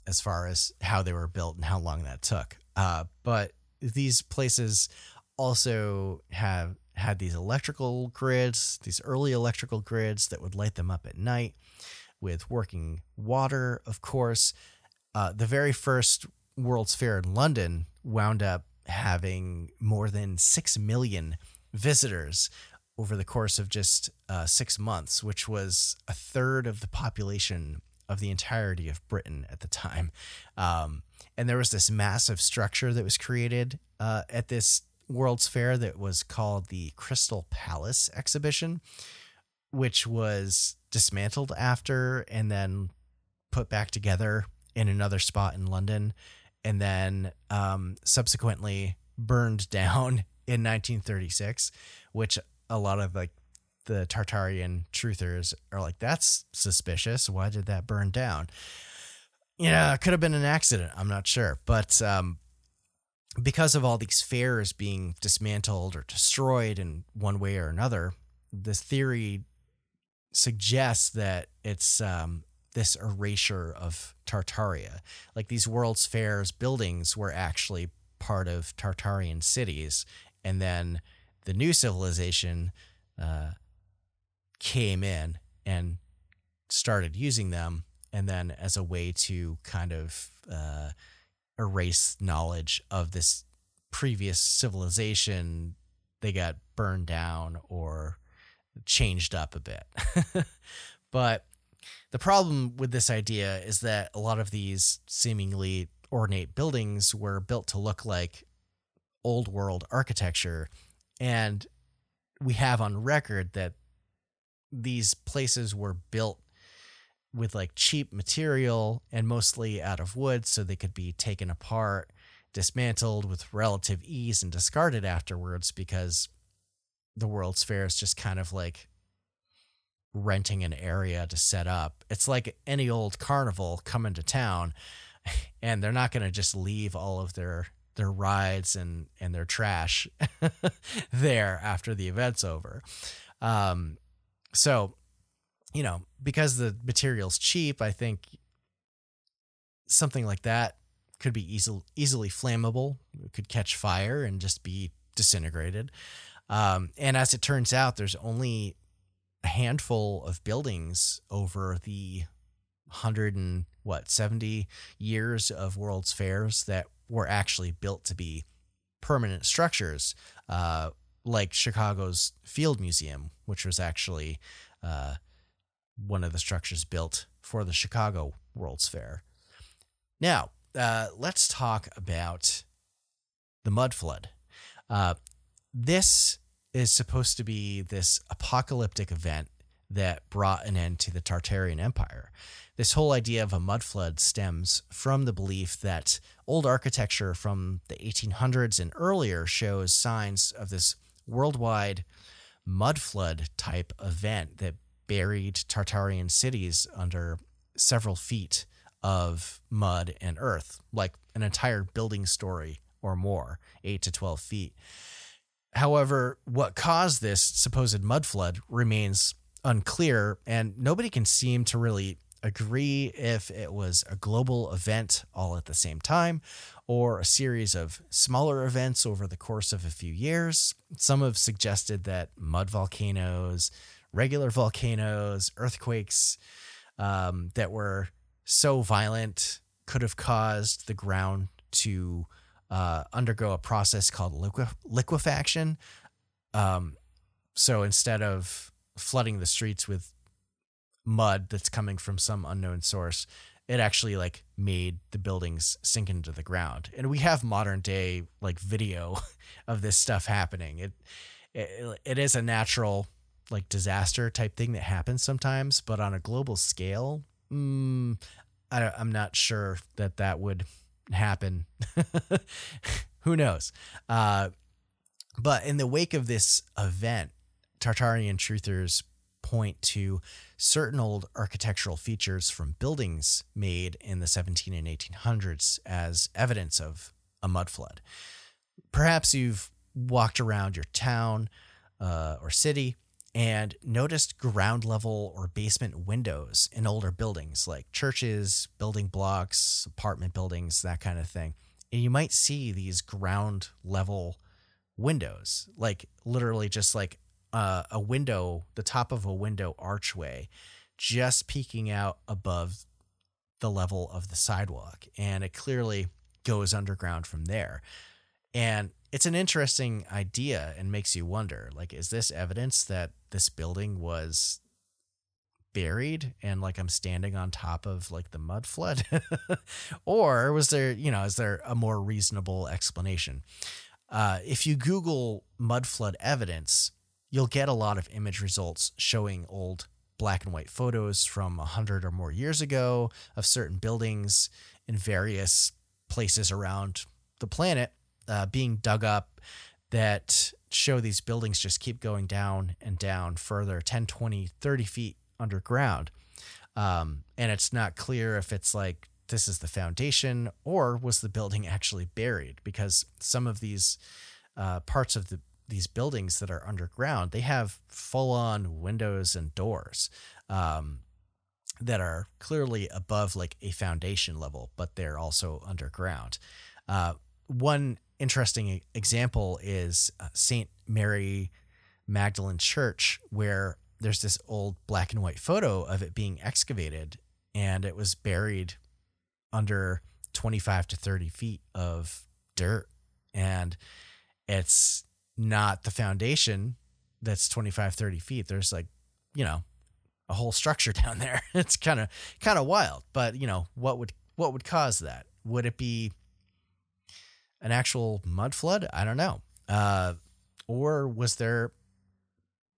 as far as how they were built and how long that took. Uh, but these places also have had these electrical grids, these early electrical grids that would light them up at night with working water, of course. Uh, the very first World's Fair in London wound up having more than 6 million visitors over the course of just uh, six months, which was a third of the population of the entirety of Britain at the time. Um, and there was this massive structure that was created uh, at this World's Fair that was called the Crystal Palace exhibition, which was dismantled after and then put back together in another spot in London, and then um, subsequently burned down in 1936, which a lot of like the Tartarian truthers are like, that's suspicious. Why did that burn down? Yeah, it could have been an accident. I'm not sure. But um, because of all these fairs being dismantled or destroyed in one way or another, this theory suggests that it's um, this erasure of Tartaria. Like these World's Fairs buildings were actually part of Tartarian cities, and then the new civilization uh, came in and started using them, and then as a way to kind of uh, erase knowledge of this previous civilization, they got burned down or changed up a bit. but the problem with this idea is that a lot of these seemingly ornate buildings were built to look like old world architecture. And we have on record that these places were built with like cheap material and mostly out of wood so they could be taken apart dismantled with relative ease and discarded afterwards because the World's Fair is just kind of like renting an area to set up. It's like any old carnival coming to town and they're not going to just leave all of their their rides and and their trash there after the event's over. Um so you know, because the material's cheap, I think something like that could be easily easily flammable. It could catch fire and just be disintegrated. Um, and as it turns out, there's only a handful of buildings over the hundred and what seventy years of World's Fairs that were actually built to be permanent structures, uh, like Chicago's Field Museum, which was actually uh, one of the structures built for the Chicago World's Fair. Now, uh, let's talk about the mud flood. Uh, this is supposed to be this apocalyptic event that brought an end to the Tartarian Empire. This whole idea of a mud flood stems from the belief that old architecture from the 1800s and earlier shows signs of this worldwide mud flood type event that buried Tartarian cities under several feet of mud and earth, like an entire building story or more, 8 to 12 feet. However, what caused this supposed mud flood remains unclear, and nobody can seem to really agree if it was a global event all at the same time or a series of smaller events over the course of a few years. Some have suggested that mud volcanoes, regular volcanoes, earthquakes um, that were so violent could have caused the ground to uh, undergo a process called lique- liquefaction. Um, so instead of flooding the streets with mud that's coming from some unknown source, it actually like made the buildings sink into the ground. And we have modern day like video of this stuff happening. It it, it is a natural like disaster type thing that happens sometimes, but on a global scale, mm, I, I'm not sure that that would happen. Who knows? Uh, but in the wake of this event, Tartarian truthers point to certain old architectural features from buildings made in the 17 and 1800s as evidence of a mud flood. Perhaps you've walked around your town uh, or city and noticed ground level or basement windows in older buildings like churches, building blocks, apartment buildings, that kind of thing. And you might see these ground level windows, like literally just like uh, a window, the top of a window archway, just peeking out above the level of the sidewalk. And it clearly goes underground from there. And it's an interesting idea and makes you wonder like is this evidence that this building was buried and like I'm standing on top of like the mud flood? Or was there you know is there a more reasonable explanation? Uh, if you google mud flood evidence you'll get a lot of image results showing old black and white photos from 100 or more years ago of certain buildings in various places around the planet uh, being dug up that show these buildings just keep going down and down further 10 20 30 feet underground. Um, and it's not clear if it's like this is the foundation or was the building actually buried because some of these uh, parts of the these buildings that are underground they have full on windows and doors um, that are clearly above like a foundation level but they're also underground. Uh, one interesting example is uh, St. Mary Magdalene Church, where there's this old black and white photo of it being excavated and it was buried under 25 to 30 feet of dirt. And it's not the foundation that's 25, 30 feet. There's like, you know, a whole structure down there. It's kind of kind of wild, but you know, what would what would cause that? Would it be an actual mud flood? I don't know. Uh, or was there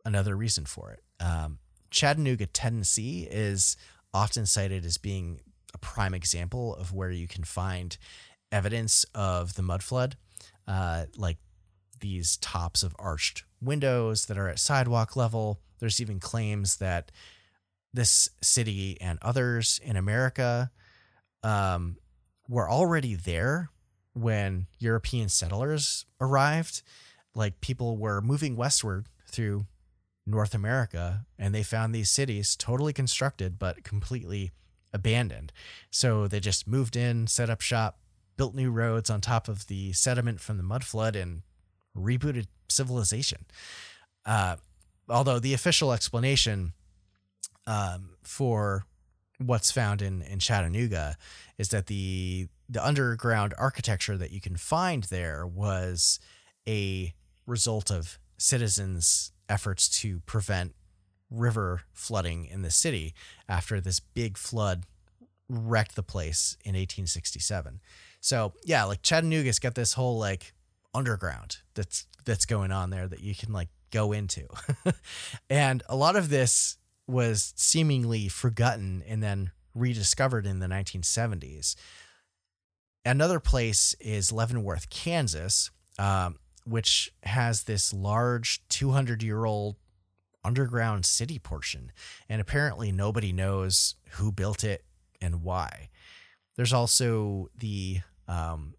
another reason for it? Um, Chattanooga, Tennessee is often cited as being a prime example of where you can find evidence of the mud flood, uh, like these tops of arched windows that are at sidewalk level. There's even claims that this city and others in America um, were already there when European settlers arrived, like people were moving westward through North America and they found these cities totally constructed but completely abandoned. So they just moved in, set up shop, built new roads on top of the sediment from the mud flood, and rebooted civilization. Uh, although the official explanation um, for what's found in, in Chattanooga is that the the underground architecture that you can find there was a result of citizens' efforts to prevent river flooding in the city after this big flood wrecked the place in 1867. So yeah, like Chattanooga's got this whole like underground that's that's going on there that you can like go into. and a lot of this was seemingly forgotten and then rediscovered in the 1970s. Another place is Leavenworth, Kansas, um, which has this large 200 year old underground city portion. And apparently, nobody knows who built it and why. There's also the um,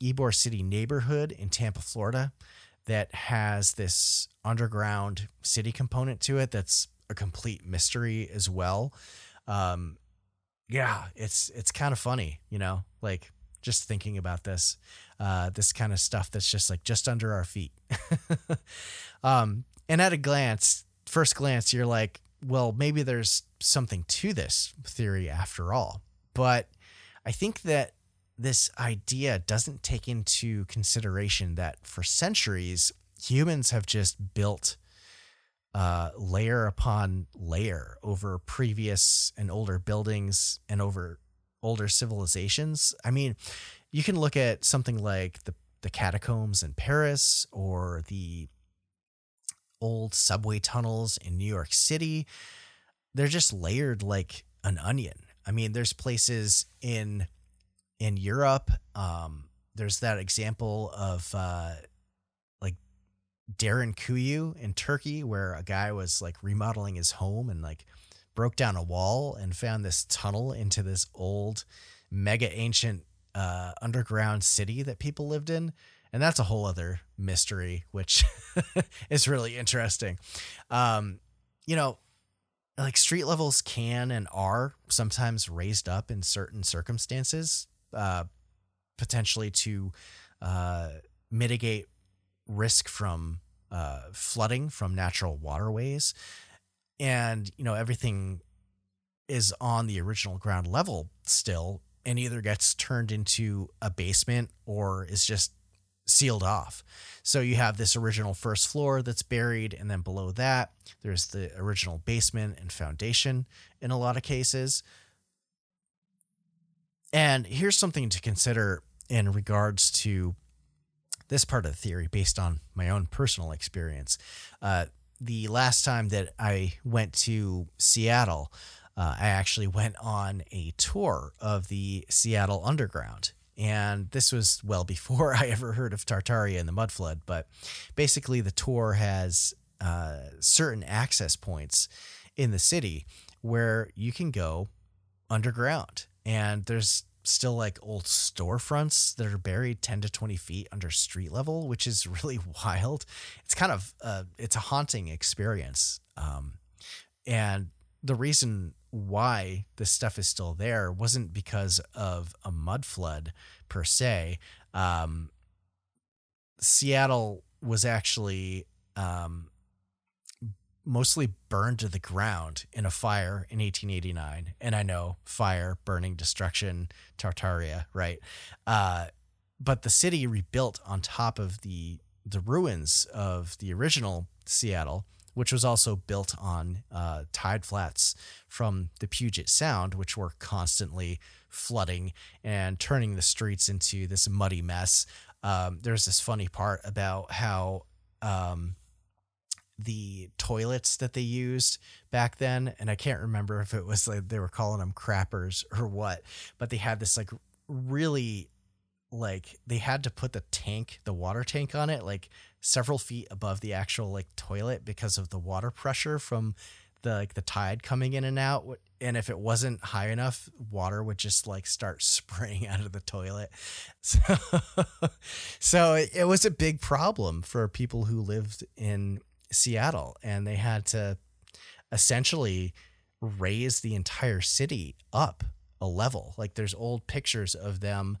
Ybor City neighborhood in Tampa, Florida, that has this underground city component to it that's a complete mystery as well. Um, yeah, it's it's kind of funny, you know, like just thinking about this, uh, this kind of stuff that's just like just under our feet. um, and at a glance, first glance, you're like, well, maybe there's something to this theory after all. But I think that this idea doesn't take into consideration that for centuries, humans have just built uh, layer upon layer over previous and older buildings and over older civilizations. I mean, you can look at something like the, the catacombs in Paris or the old subway tunnels in New York City. They're just layered like an onion. I mean, there's places in in Europe. Um, there's that example of uh, like Derinkuyu in Turkey, where a guy was like remodeling his home and like broke down a wall and found this tunnel into this old, mega ancient uh, underground city that people lived in. And that's a whole other mystery, which is really interesting. Um, you know, like street levels can and are sometimes raised up in certain circumstances uh, potentially to uh, mitigate risk from uh, flooding from natural waterways. And, you know, everything is on the original ground level still and either gets turned into a basement or is just sealed off. So you have this original first floor that's buried, and then below that, there's the original basement and foundation in a lot of cases. And here's something to consider in regards to this part of the theory based on my own personal experience. Uh, the last time that I went to Seattle, uh, I actually went on a tour of the Seattle Underground. And this was well before I ever heard of Tartaria and the mud flood. But basically, the tour has uh, certain access points in the city where you can go underground and there's still like old storefronts that are buried 10 to 20 feet under street level which is really wild. It's kind of uh, it's a haunting experience um, and the reason why this stuff is still there wasn't because of a mud flood per se. Um, seattle was actually um, mostly burned to the ground in a fire in 1889. And I know fire, burning, destruction, Tartaria, right? Uh, but the city rebuilt on top of the the ruins of the original Seattle, which was also built on uh, tide flats from the Puget Sound, which were constantly flooding and turning the streets into this muddy mess. Um, there's this funny part about how um, the toilets that they used back then and i can't remember if it was like they were calling them crappers or what but they had this like really like they had to put the tank the water tank on it like several feet above the actual like toilet because of the water pressure from the like the tide coming in and out and if it wasn't high enough water would just like start spraying out of the toilet. So so it, it was a big problem for people who lived in Seattle, and they had to essentially raise the entire city up a level. Like there's old pictures of them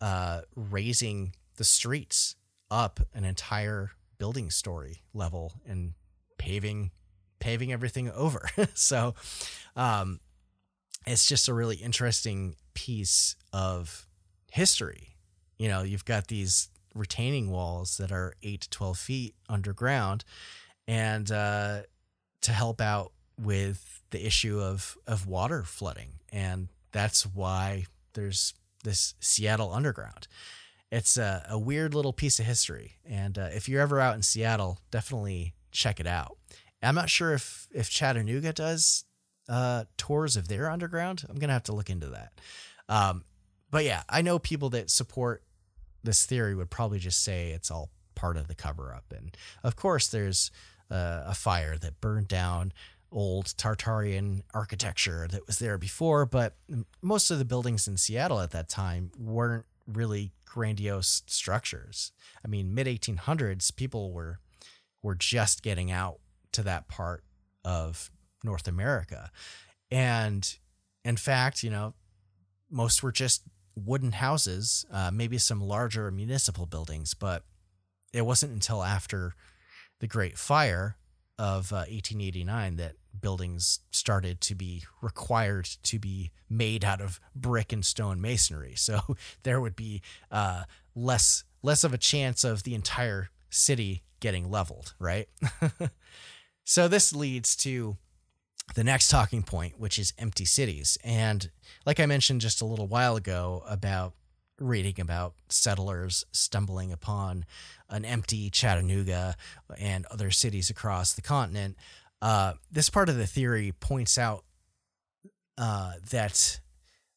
uh, raising the streets up an entire building story level and paving paving everything over. so um, it's just a really interesting piece of history. You know, you've got these retaining walls that are eight to 12 feet underground and uh, to help out with the issue of, of water flooding. And that's why there's this Seattle Underground. It's a, a weird little piece of history. And uh, if you're ever out in Seattle, definitely check it out. I'm not sure if, if Chattanooga does uh, tours of their underground. I'm to have to look into that. Um, but yeah, I know people that support this theory would probably just say it's all part of the cover up. And of course, there's uh, a fire that burned down old Tartarian architecture that was there before, but most of the buildings in Seattle at that time weren't really grandiose structures. I mean, mid 1800s, people were were just getting out to that part of North America. And in fact, you know, most were just wooden houses, uh, maybe some larger municipal buildings, but it wasn't until after the Great Fire of uh, 1889 that buildings started to be required to be made out of brick and stone masonry. So there would be uh, less less of a chance of the entire city getting leveled, right? so this leads to the next talking point, which is empty cities. And like I mentioned just a little while ago about reading about settlers stumbling upon an empty Chattanooga and other cities across the continent. Uh, this part of the theory points out uh, that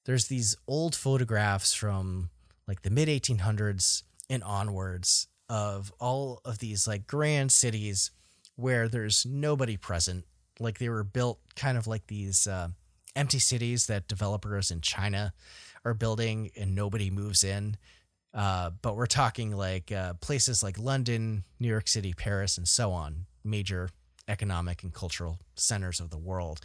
there's these old photographs from like the mid 1800s and onwards of all of these like grand cities where there's nobody present. Like they were built kind of like these uh, empty cities that developers in China are building and nobody moves in. Uh, but we're talking like uh, places like London, New York City, Paris, and so on, major economic and cultural centers of the world.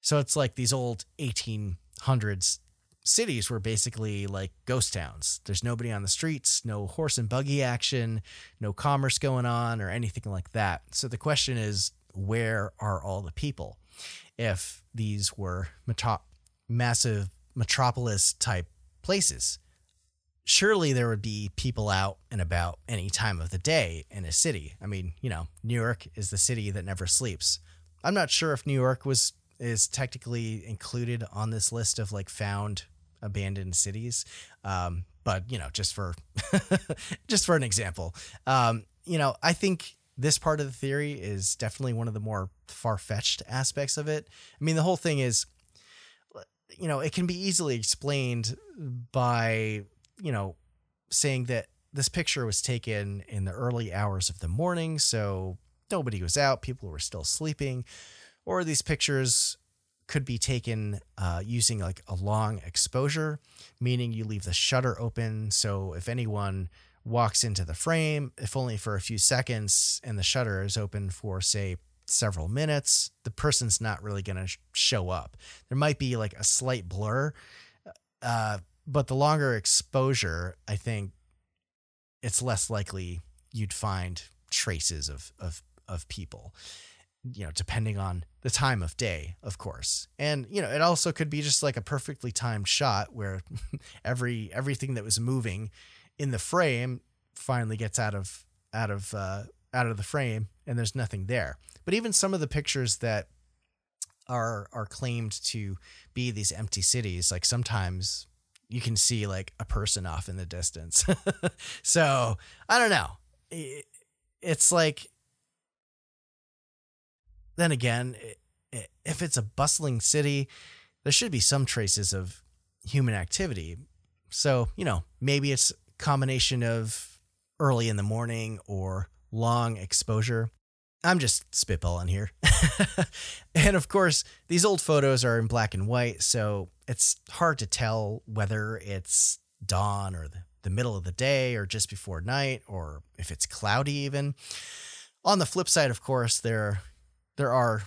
So it's like these old 1800s cities were basically like ghost towns. There's nobody on the streets, no horse and buggy action, no commerce going on, or anything like that. So the question is, where are all the people? If these were massive metropolis type places. Surely there would be people out and about any time of the day in a city. I mean, you know, New York is the city that never sleeps. I'm not sure if New York was is technically included on this list of like found abandoned cities. Um, but you know, just for just for an example, um, you know, I think this part of the theory is definitely one of the more far fetched aspects of it. I mean, the whole thing is you know, it can be easily explained by, you know, saying that this picture was taken in the early hours of the morning, so nobody was out, people were still sleeping, or these pictures could be taken uh, using like a long exposure, meaning you leave the shutter open. So if anyone walks into the frame, if only for a few seconds, and the shutter is open for, say, several minutes, the person's not really going to sh- show up. There might be like a slight blur, uh, but the longer exposure, I think it's less likely you'd find traces of of of people. You know, depending on the time of day, of course. And you know, it also could be just like a perfectly timed shot where every everything that was moving in the frame finally gets out of out of uh, out of the frame and there's nothing there. But even some of the pictures that are are claimed to be these empty cities, like sometimes you can see like a person off in the distance. so I don't know. It's like then again, if it's a bustling city, there should be some traces of human activity. So, you know, maybe it's combination of early in the morning or long exposure. I'm just spitballing here. and of course, these old photos are in black and white, so it's hard to tell whether it's dawn or the, middle of the day or just before night or if it's cloudy even. On the flip side, of course, there there are,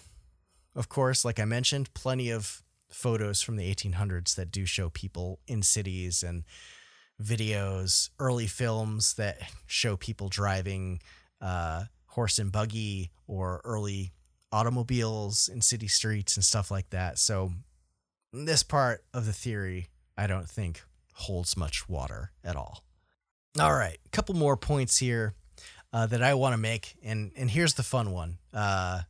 of course, like I mentioned, plenty of photos from the 1800s that do show people in cities and videos, early films that show people driving uh, horse and buggy or early automobiles in city streets and stuff like that. So this part of the theory, I don't think holds much water at all. All right, a couple more points here uh, that I want to make, and and here's the fun one uh,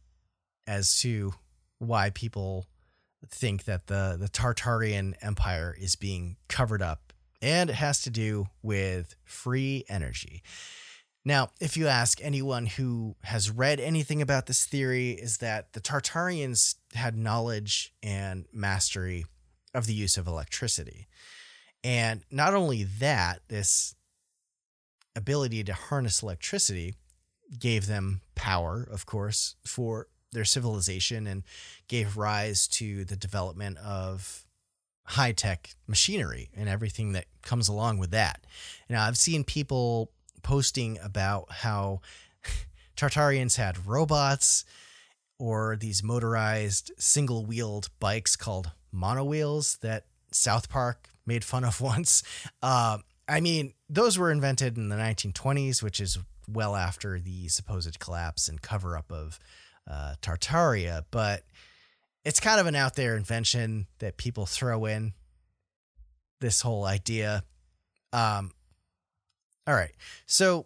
as to why people think that the the Tartarian Empire is being covered up, and it has to do with free energy. Now, if you ask anyone who has read anything about this theory, is that the Tartarians had knowledge and mastery of the use of electricity. And not only that, this ability to harness electricity gave them power, of course, for their civilization and gave rise to the development of high tech machinery and everything that comes along with that. Now, I've seen people posting about how Tartarians had robots or these motorized single wheeled bikes called monowheels that South Park made fun of once. Uh, I mean, those were invented in the 1920s, which is well after the supposed collapse and cover up of uh, Tartaria, but it's kind of an out there invention that people throw in this whole idea. Um, all right. So,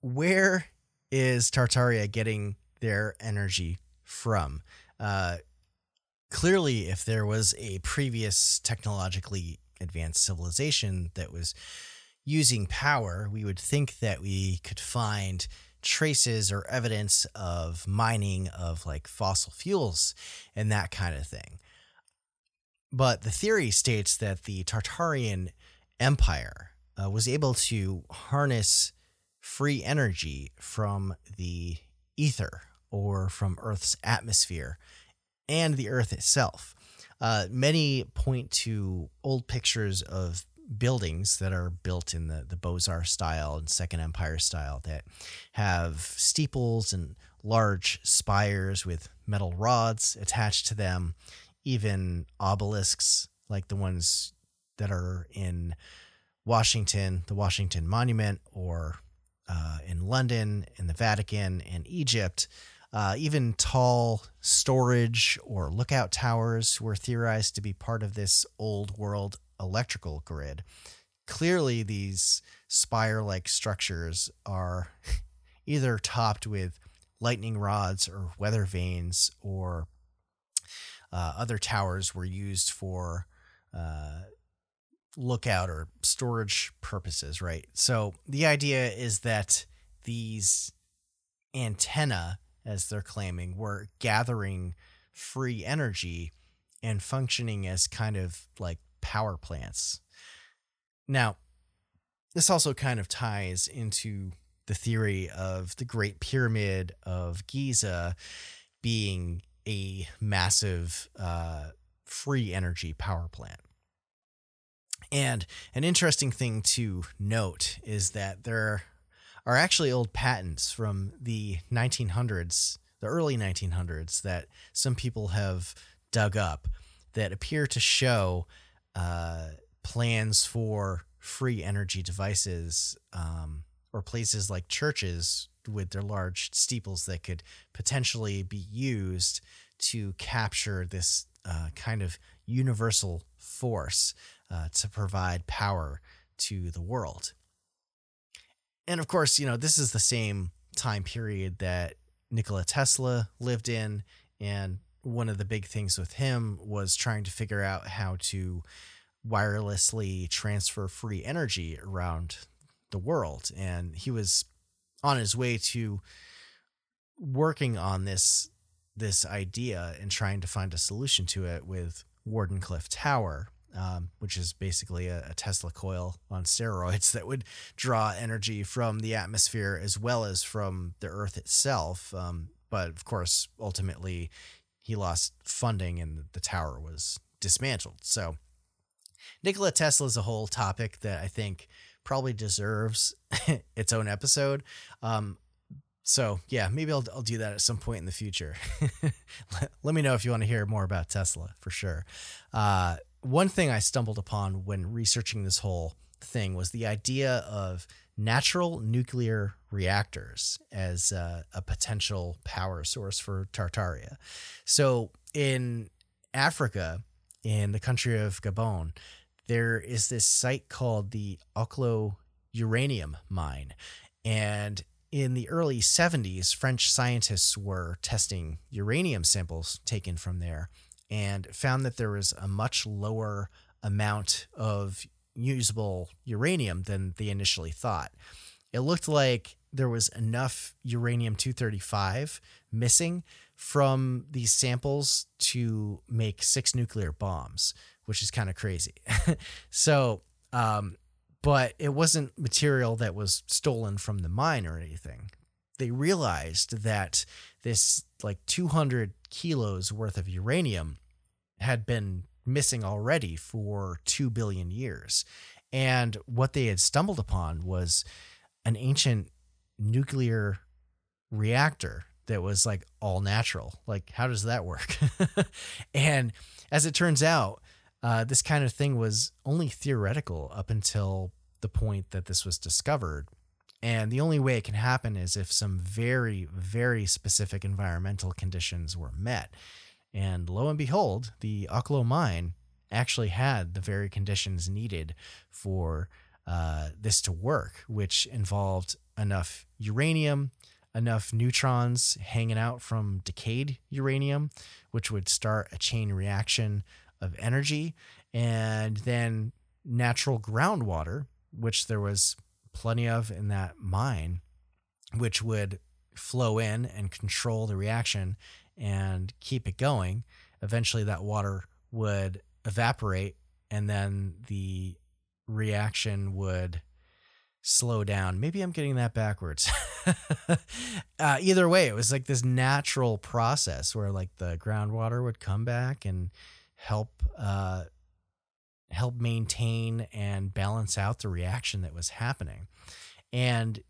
where is Tartaria getting their energy from? Uh, clearly, if there was a previous technologically advanced civilization that was using power, we would think that we could find traces or evidence of mining of like fossil fuels and that kind of thing. But the theory states that the Tartarian Empire uh, was able to harness free energy from the ether or from Earth's atmosphere and the Earth itself. Uh, many point to old pictures of buildings that are built in the, the Beaux-Arts style and Second Empire style that have steeples and large spires with metal rods attached to them, even obelisks like the ones that are in Washington, the Washington Monument, or uh, in London, in the Vatican, in Egypt. Uh, even tall storage or lookout towers were theorized to be part of this old world electrical grid. Clearly, these spire like structures are either topped with lightning rods or weather vanes, or uh, other towers were used for uh, lookout or storage purposes, right? So the idea is that these antenna, as they're claiming, were gathering free energy and functioning as kind of like power plants. Now, this also kind of ties into the theory of the Great Pyramid of Giza being a massive uh, free energy power plant. And an interesting thing to note is that there are actually old patents from the 1900s, the early 1900s, that some people have dug up that appear to show uh, plans for free energy devices um, or places like churches with their large steeples that could potentially be used to capture this uh, kind of universal force uh, to provide power to the world. And of course, you know, this is the same time period that Nikola Tesla lived in. And one of the big things with him was trying to figure out how to wirelessly transfer free energy around the world. And he was on his way to working on this this idea and trying to find a solution to it with Wardenclyffe Tower, um, which is basically a, a, Tesla coil on steroids that would draw energy from the atmosphere as well as from the Earth itself. Um, but of course, ultimately, he lost funding and the tower was dismantled. So, Nikola Tesla is a whole topic that I think probably deserves its own episode. Um, so yeah, maybe I'll I'll do that at some point in the future. let, let, me know if you want to hear more about Tesla for sure. Uh, one thing I stumbled upon when researching this whole thing was the idea of natural nuclear reactors as a potential power source for Tartaria. So in Africa, in the country of Gabon, there is this site called the Oklo uranium mine. And in the early 70s, French scientists were testing uranium samples taken from there and found that there was a much lower amount of usable uranium than they initially thought. It looked like there was enough uranium 235 missing from these samples to make six nuclear bombs, which is kind of crazy. so, um, but it wasn't material that was stolen from the mine or anything. They realized that this like 200 kilos worth of uranium had been missing already for 2 billion years. And what they had stumbled upon was an ancient nuclear reactor that was like all natural. Like, how does that work? and as it turns out, uh, this kind of thing was only theoretical up until the point that this was discovered. And the only way it can happen is if some very, very specific environmental conditions were met. And lo and behold, the Oklo mine actually had the very conditions needed for uh, this to work, which involved enough uranium, enough neutrons hanging out from decayed uranium, which would start a chain reaction of energy, and then natural groundwater, which there was plenty of in that mine, which would flow in and control the reaction and keep it going. Eventually, that water would evaporate and then the reaction would slow down. Maybe I'm getting that backwards. uh, either way, it was like this natural process where like the groundwater would come back and help uh, help maintain and balance out the reaction that was happening. And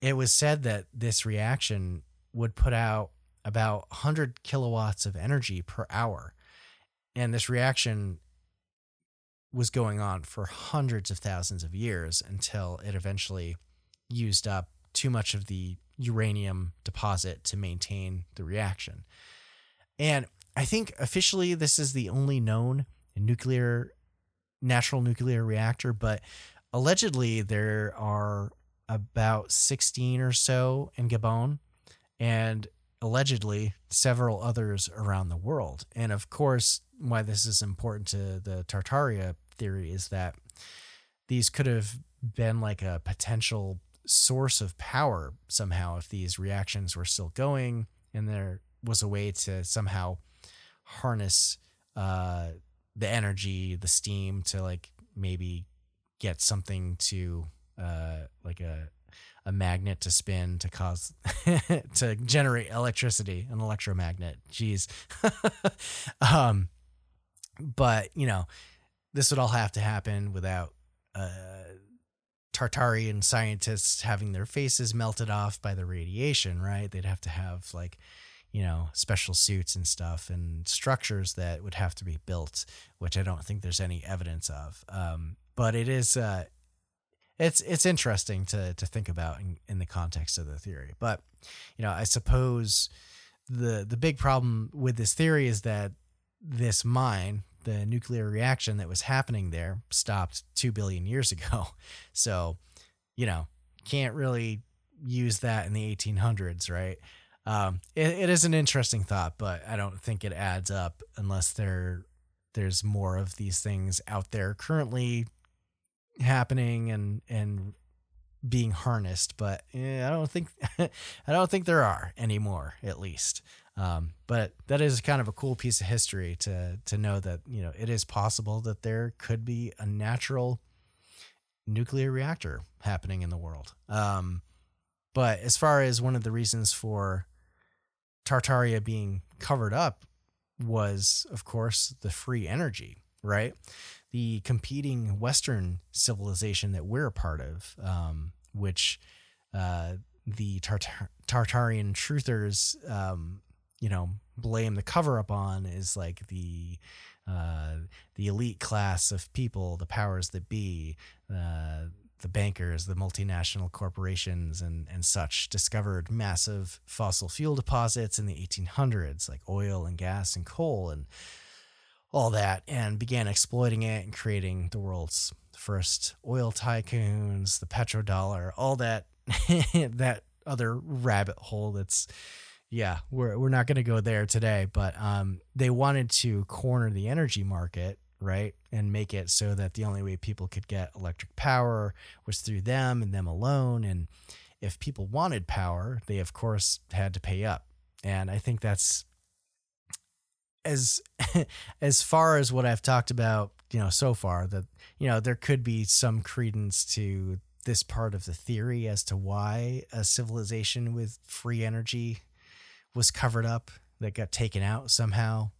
it was said that this reaction would put out about 100 kilowatts of energy per hour. And this reaction was going on for hundreds of thousands of years until it eventually used up too much of the uranium deposit to maintain the reaction. And I think officially this is the only known nuclear natural nuclear reactor, but allegedly there are about 16 or so in Gabon and allegedly several others around the world. And of course, why this is important to the Tartaria theory is that these could have been like a potential source of power somehow if these reactions were still going and there was a way to somehow harness uh, the energy, the steam to like maybe get something to uh, like a a magnet to spin to cause to generate electricity, an electromagnet. Jeez. um, but you know, this would all have to happen without uh, Tartarian scientists having their faces melted off by the radiation, right? They'd have to have like, you know, special suits and stuff and structures that would have to be built, which I don't think there's any evidence of. Um, but it is, uh, it's it's interesting to to think about in, in the context of the theory. But you know, I suppose the the big problem with this theory is that this mine, the nuclear reaction that was happening there, stopped two billion years ago. So, you know, can't really use that in the 1800s, right? Um, it, it is an interesting thought, but I don't think it adds up unless there there's more of these things out there currently happening and and being harnessed but i don't think i don't think there are anymore at least. Um, but that is kind of a cool piece of history to to know that you know it is possible that there could be a natural nuclear reactor happening in the world. Um, but as far as one of the reasons for tartaria being covered up was of course the free energy right the competing Western civilization that we're a part of, um, which uh, the Tartar- Tartarian truthers, um, you know, blame the cover up on is like the uh, the elite class of people, the powers that be, uh, the bankers, the multinational corporations, and and such discovered massive fossil fuel deposits in the 1800s, like oil and gas and coal. And all that, and began exploiting it and creating the world's first oil tycoons, the petrodollar, all that that other rabbit hole that's yeah, we're we're not going to go there today, but um, they wanted to corner the energy market, right, and make it so that the only way people could get electric power was through them and them alone. And if people wanted power, they of course had to pay up. And I think that's as as far as what I've talked about, you know, so far that you know there could be some credence to this part of the theory as to why a civilization with free energy was covered up that got taken out somehow.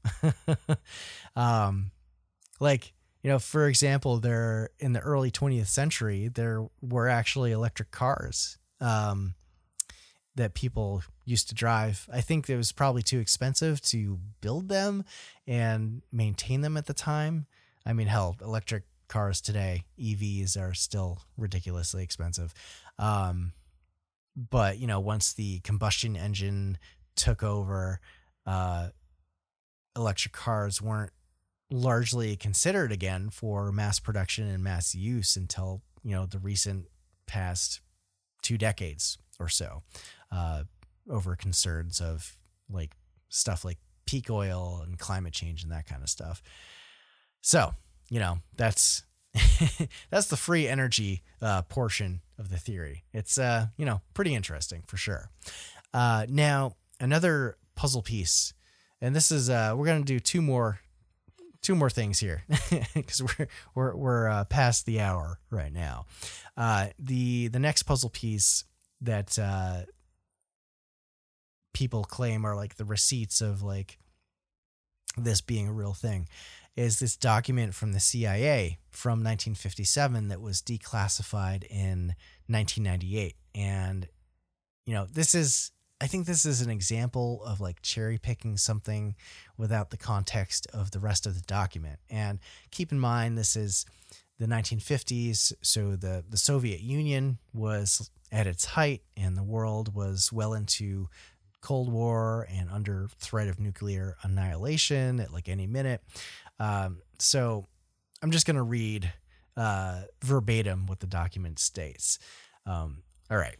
um, like you know, for example, there in the early 20th century, there were actually electric cars um, that people used to drive. I think it was probably too expensive to build them and maintain them at the time. I mean, hell, electric cars today, EVs are still ridiculously expensive. Um, but you know, once the combustion engine took over, uh, electric cars weren't largely considered again for mass production and mass use until you know the recent past two decades or so, uh, over concerns of like stuff like peak oil and climate change and that kind of stuff. So you know that's that's the free energy uh, portion of the theory. It's uh, you know pretty interesting for sure. Uh, now another puzzle piece, and this is uh, we're gonna do two more two more things here because we're we're we're uh, past the hour right now. Uh, the the next puzzle piece that uh, people claim are like the receipts of like this being a real thing is this document from the CIA from 1957 that was declassified in 1998 and you know this is I think this is an example of like cherry picking something without the context of the rest of the document. And keep in mind, this is the 1950s, so the, the Soviet Union was at its height, and the world was well into Cold War and under threat of nuclear annihilation at like any minute. Um, so I'm just going to read uh, verbatim what the document states. Um, all right.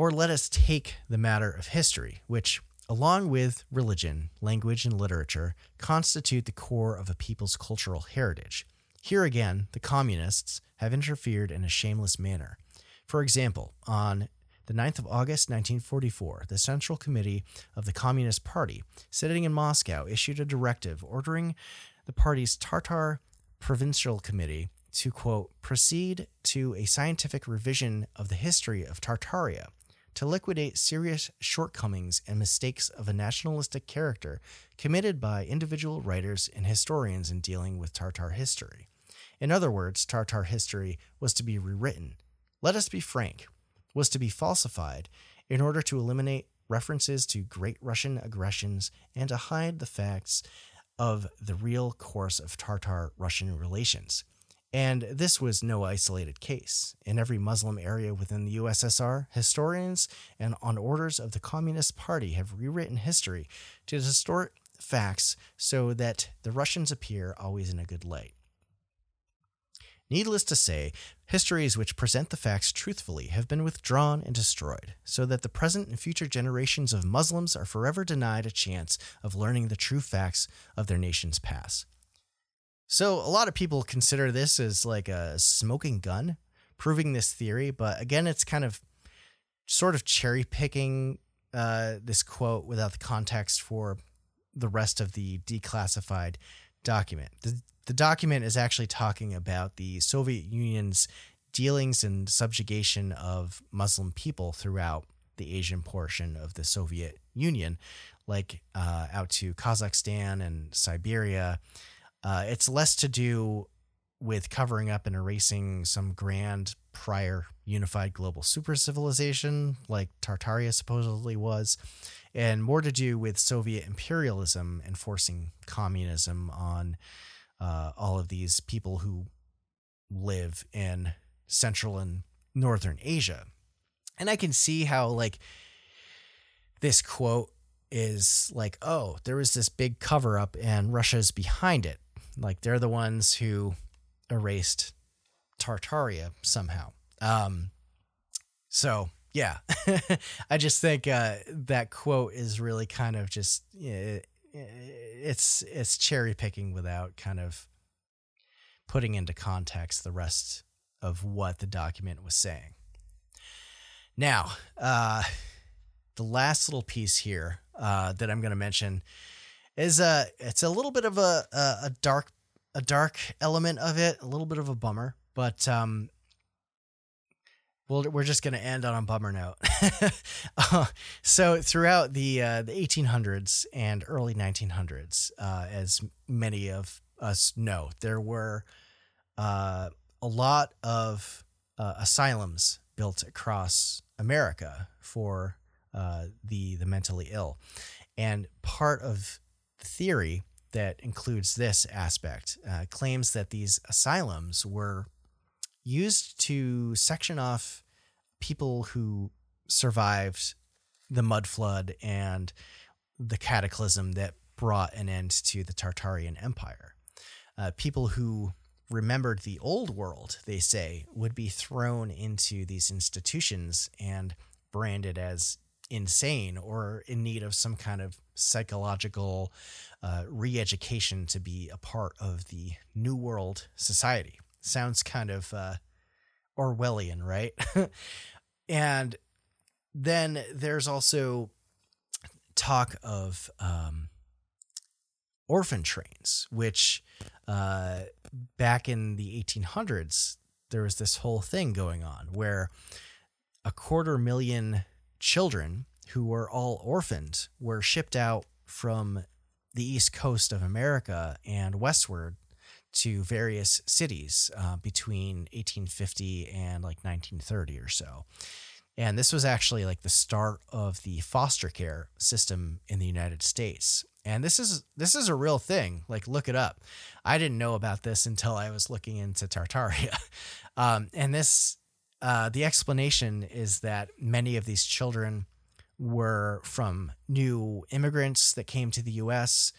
Or let us take the matter of history, which, along with religion, language, and literature, constitute the core of a people's cultural heritage. Here again, the communists have interfered in a shameless manner. For example, on the 9th of August 1944, the Central Committee of the Communist Party, sitting in Moscow, issued a directive ordering the party's Tartar Provincial Committee to, quote, proceed to a scientific revision of the history of Tartaria to liquidate serious shortcomings and mistakes of a nationalistic character committed by individual writers and historians in dealing with Tartar history. In other words, Tartar history was to be rewritten. Let us be frank, was to be falsified in order to eliminate references to Great Russian aggressions and to hide the facts of the real course of Tartar Russian relations. And this was no isolated case. In every Muslim area within the USSR, historians and on orders of the Communist Party have rewritten history to distort facts so that the Russians appear always in a good light. Needless to say, histories which present the facts truthfully have been withdrawn and destroyed, so that the present and future generations of Muslims are forever denied a chance of learning the true facts of their nation's past. So a lot of people consider this as like a smoking gun, proving this theory. But again, it's kind of sort of cherry picking uh, this quote without the context for the rest of the declassified document. The, the document is actually talking about the Soviet Union's dealings and subjugation of Muslim people throughout the Asian portion of the Soviet Union, like uh, out to Kazakhstan and Siberia uh, it's less to do with covering up and erasing some grand prior unified global super civilization like Tartaria supposedly was, and more to do with Soviet imperialism enforcing communism on uh, all of these people who live in Central and Northern Asia. And I can see how, like, this quote is like, oh, there was this big cover up and Russia's behind it. Like, they're the ones who erased Tartaria somehow. Um, so yeah, I just think uh, that quote is really kind of just it's it's cherry picking without kind of putting into context the rest of what the document was saying. Now, uh, the last little piece here uh, that I'm going to mention is a it's a little bit of a, a, a dark a dark element of it, a little bit of a bummer, but um, well, we're just going to end on a bummer note. uh, so throughout the uh, the 1800s and early 1900s, uh, as many of us know, there were uh, a lot of uh, asylums built across America for uh, the the mentally ill, and part of theory that includes this aspect claims that these asylums were used to section off people who survived the mud flood and the cataclysm that brought an end to the Tartarian Empire. Uh, people who remembered the old world, they say, would be thrown into these institutions and branded as insane or in need of some kind of psychological uh, re education to be a part of the New World society sounds kind of uh, Orwellian, right? and then there's also talk of um, orphan trains, which uh, back in the 1800s, there was this whole thing going on where a quarter million children who were all orphaned were shipped out from the east coast of America and westward to various cities uh, between 1850 and like 1930 or so. And this was actually like the start of the foster care system in the United States. And this is this is a real thing. Like look it up. I didn't know about this until I was looking into Tartaria. Um, and this uh, the explanation is that many of these children were from new immigrants that came to the U.S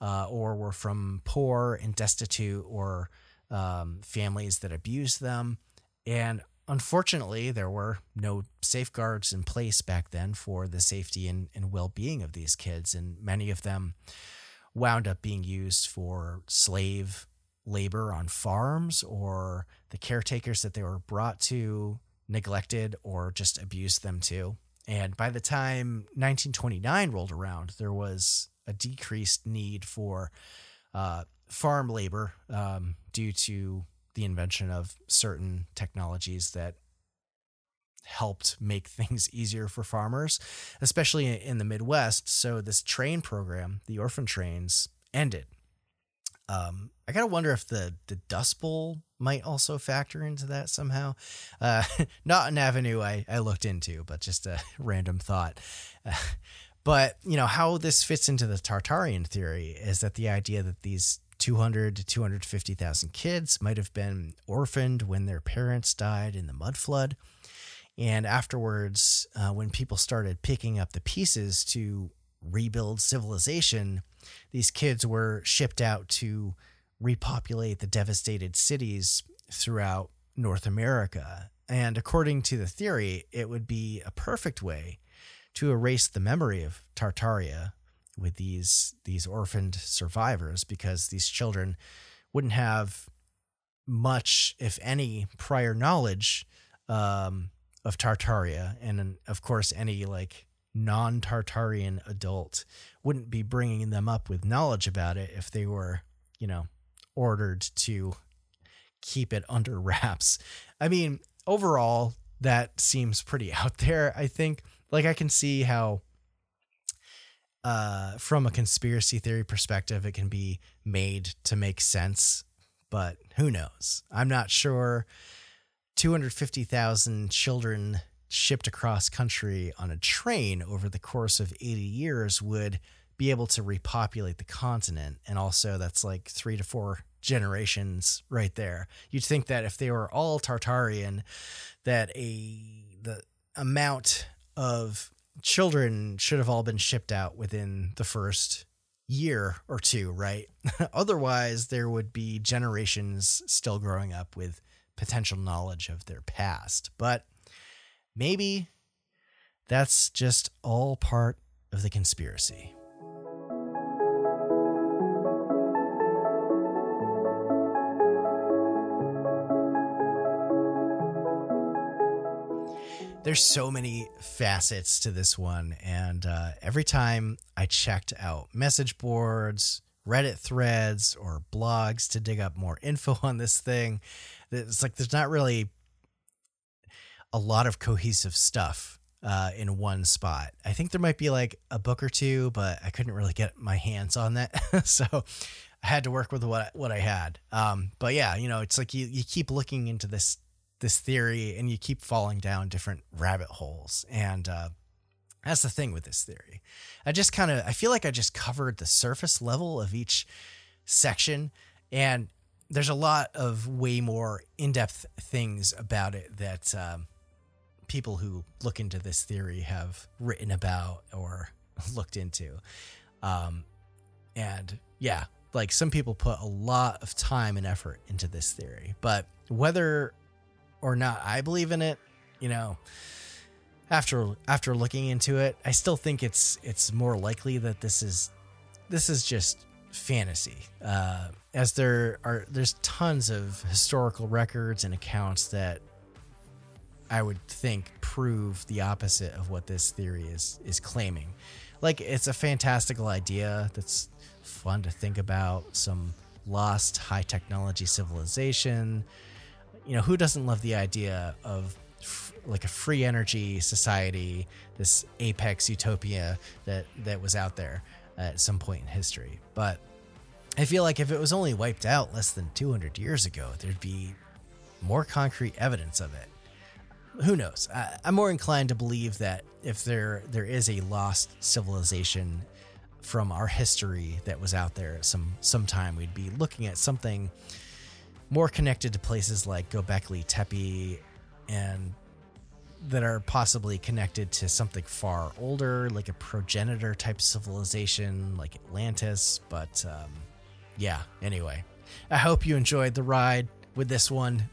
uh, or were from poor and destitute or um, families that abused them. And unfortunately, there were no safeguards in place back then for the safety and, and well being of these kids. And many of them wound up being used for slave labor on farms or the caretakers that they were brought to neglected or just abused them too. And by the time 1929 rolled around, there was a decreased need for uh, farm labor um, due to the invention of certain technologies that helped make things easier for farmers, especially in the Midwest. So this train program, the orphan trains, ended. Um, I gotta wonder if the the Dust Bowl might also factor into that somehow. Uh, not an avenue I, I looked into, but just a random thought. Uh, but you know how this fits into the Tartarian theory is that the idea that these 200 to 250,000 kids might have been orphaned when their parents died in the mud flood. And afterwards, uh, when people started picking up the pieces to rebuild civilization, these kids were shipped out to repopulate the devastated cities throughout North America. And according to the theory, it would be a perfect way to erase the memory of Tartaria with these these orphaned survivors because these children wouldn't have much, if any, prior knowledge um, of Tartaria, and of course, any like non-Tartarian adult wouldn't be bringing them up with knowledge about it if they were, you know, ordered to keep it under wraps. I mean, overall, that seems pretty out there. I think like I can see how uh, from a conspiracy theory perspective, it can be made to make sense but who knows? I'm not sure 250,000 children shipped across country on a train over the course of 80 years would be able to repopulate the continent. And also, that's like three to four generations right there. You'd think that if they were all Tartarian, that a the amount of children should have all been shipped out within the first year or two, right? Otherwise, there would be generations still growing up with potential knowledge of their past. But maybe that's just all part of the conspiracy. There's so many facets to this one and uh, every time i checked out message boards reddit threads or blogs to dig up more info on this thing it's like there's not really a lot of cohesive stuff uh, in one spot. I think there might be like a book or two but i couldn't really get my hands on that. So i had to work with what, what i had. Um, but yeah you know it's like you, you keep looking into this this theory and you keep falling down different rabbit holes. And uh, that's the thing with this theory. I just kind of i feel like i just covered the surface level of each section and there's a lot of way more in-depth things about it that um, people who look into this theory have written about or looked into. Um, and yeah like some people put a lot of time and effort into this theory but whether or not I believe in it, you know, after after looking into it, I still think it's it's more likely that this is this is just fantasy. Uh, as there are there's tons of historical records and accounts that I would think prove the opposite of what this theory is is claiming. Like it's a fantastical idea that's fun to think about, some lost high technology civilization you know, who doesn't love the idea of f- like a free energy society, this apex utopia that that was out there at some point in history. But I feel like if it was only wiped out less than 200 years ago, there'd be more concrete evidence of it. Who knows? I, I'm more inclined to believe that if there there is a lost civilization from our history that was out there some sometime, we'd be looking at something more connected to places like Göbekli Tepe and that are possibly connected to something far older, like a progenitor type civilization like Atlantis. But um, yeah, anyway, I hope you enjoyed the ride with this one.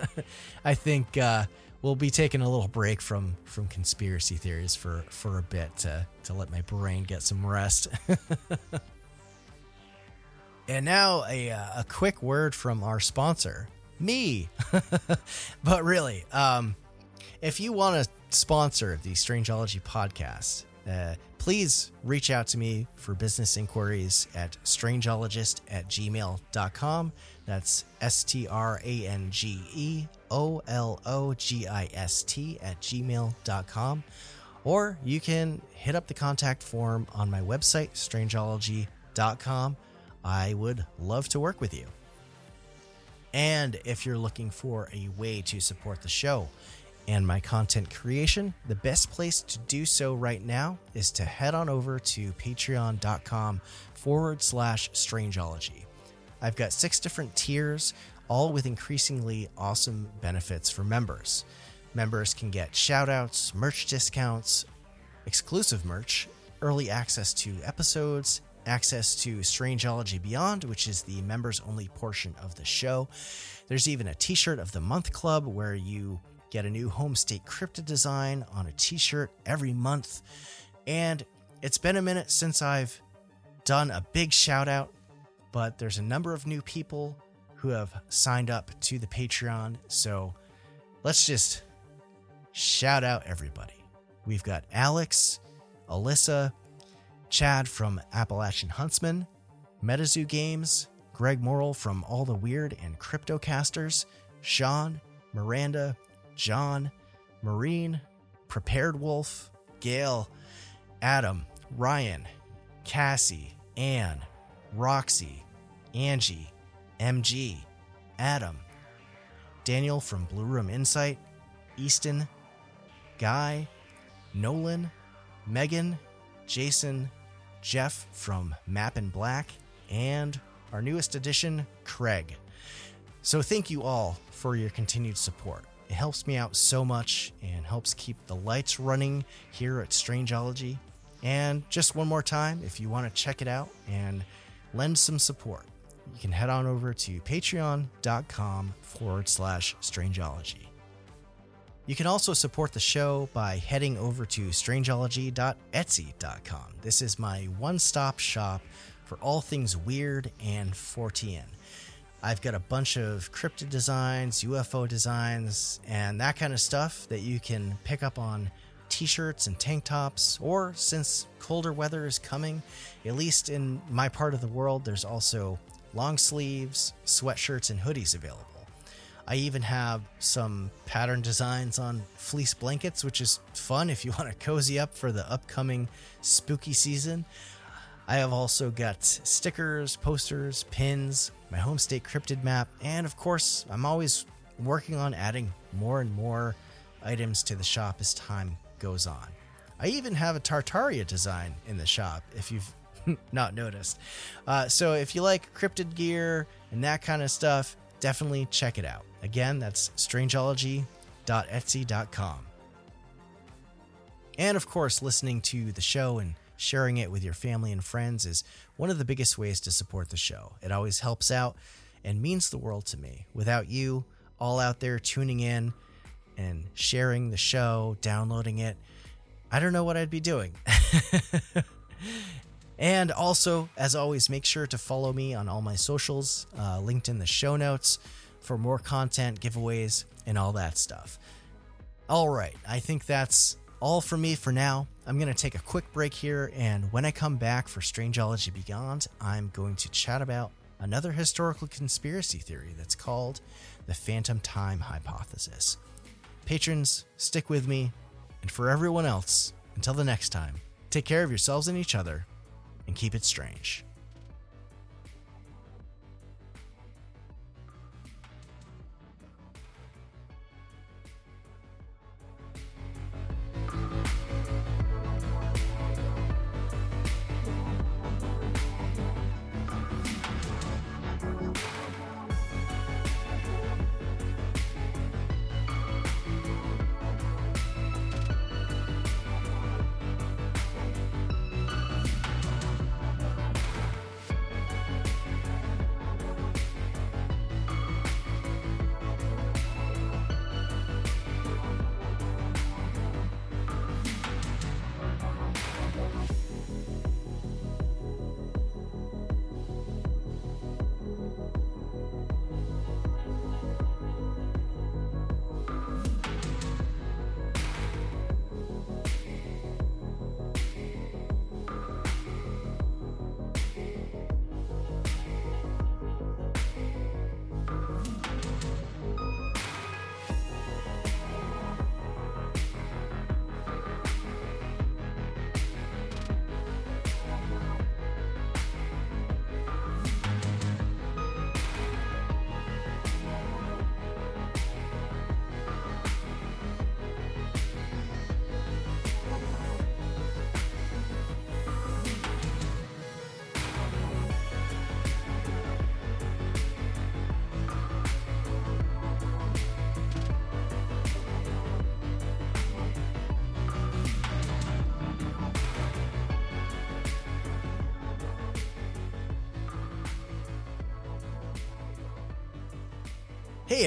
I think uh, we'll be taking a little break from from conspiracy theories for for a bit to to let my brain get some rest. And now a, uh, a quick word from our sponsor, me. but really, um, if you want to sponsor the Strangeology podcast, uh, please reach out to me for business inquiries at strangeologist at gmail.com. That's S T R A N G E O L O G I S T at gmail.com. Or you can hit up the contact form on my website, strangeology.com. I would love to work with you. And if you're looking for a way to support the show and my content creation, the best place to do so right now is to head on over to patreon.com forward slash strangeology. I've got six different tiers, all with increasingly awesome benefits for members. Members can get shoutouts, merch discounts, exclusive merch, early access to episodes, access to Strangeology Beyond, which is the members only portion of the show. There's even a t shirt of the month club where you get a new home state cryptid design on a t shirt every month. And it's been a minute since I've done a big shout out, but there's a number of new people who have signed up to the Patreon. So let's just shout out everybody. We've got Alex, Alyssa, Chad from Appalachian Huntsman, MetaZoo Games, Greg Morrill from All the Weird and Cryptocasters, Sean, Miranda, John, Marine, Prepared Wolf, Gail, Adam, Ryan, Cassie, Anne, Roxy, Angie, MG, Adam, Daniel from Blue Room Insight, Easton, Guy, Nolan, Megan, Jason, Jeff from Map in Black, and our newest addition, Craig. So thank you all for your continued support. It helps me out so much and helps keep the lights running here at Strangeology. And just one more time, if you want to check it out and lend some support, you can head on over to patreon.com forward slash strangeology. You can also support the show by heading over to strangeology.etsy.com. This is my one stop shop for all things weird and Fortean. I've got a bunch of cryptid designs, UFO designs, and that kind of stuff that you can pick up on t shirts and tank tops, or since colder weather is coming, at least in my part of the world, there's also long sleeves, sweatshirts, and hoodies available. I even have some pattern designs on fleece blankets, which is fun if you want to cozy up for the upcoming spooky season. I have also got stickers, posters, pins, my home state cryptid map, and of course, I'm always working on adding more and more items to the shop as time goes on. I even have a Tartaria design in the shop, if you've not noticed. Uh, so if you like cryptid gear and that kind of stuff, definitely check it out. Again, that's strangeology.etsy.com. And of course, listening to the show and sharing it with your family and friends is one of the biggest ways to support the show. It always helps out and means the world to me. Without you all out there tuning in and sharing the show, downloading it, I don't know what I'd be doing. and also, as always, make sure to follow me on all my socials, uh, linked in the show notes for more content, giveaways, and all that stuff. All right, I think that's all from me for now. I'm going to take a quick break here, and when I come back for Strangeology Beyond, I'm going to chat about another historical conspiracy theory that's called the Phantom Time Hypothesis. Patrons, stick with me, and for everyone else, until the next time, take care of yourselves and each other, and keep it strange.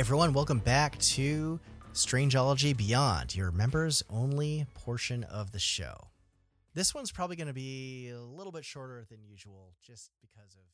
Everyone, welcome back to Strangeology Beyond, your members only portion of the show. This one's probably going to be a little bit shorter than usual just because of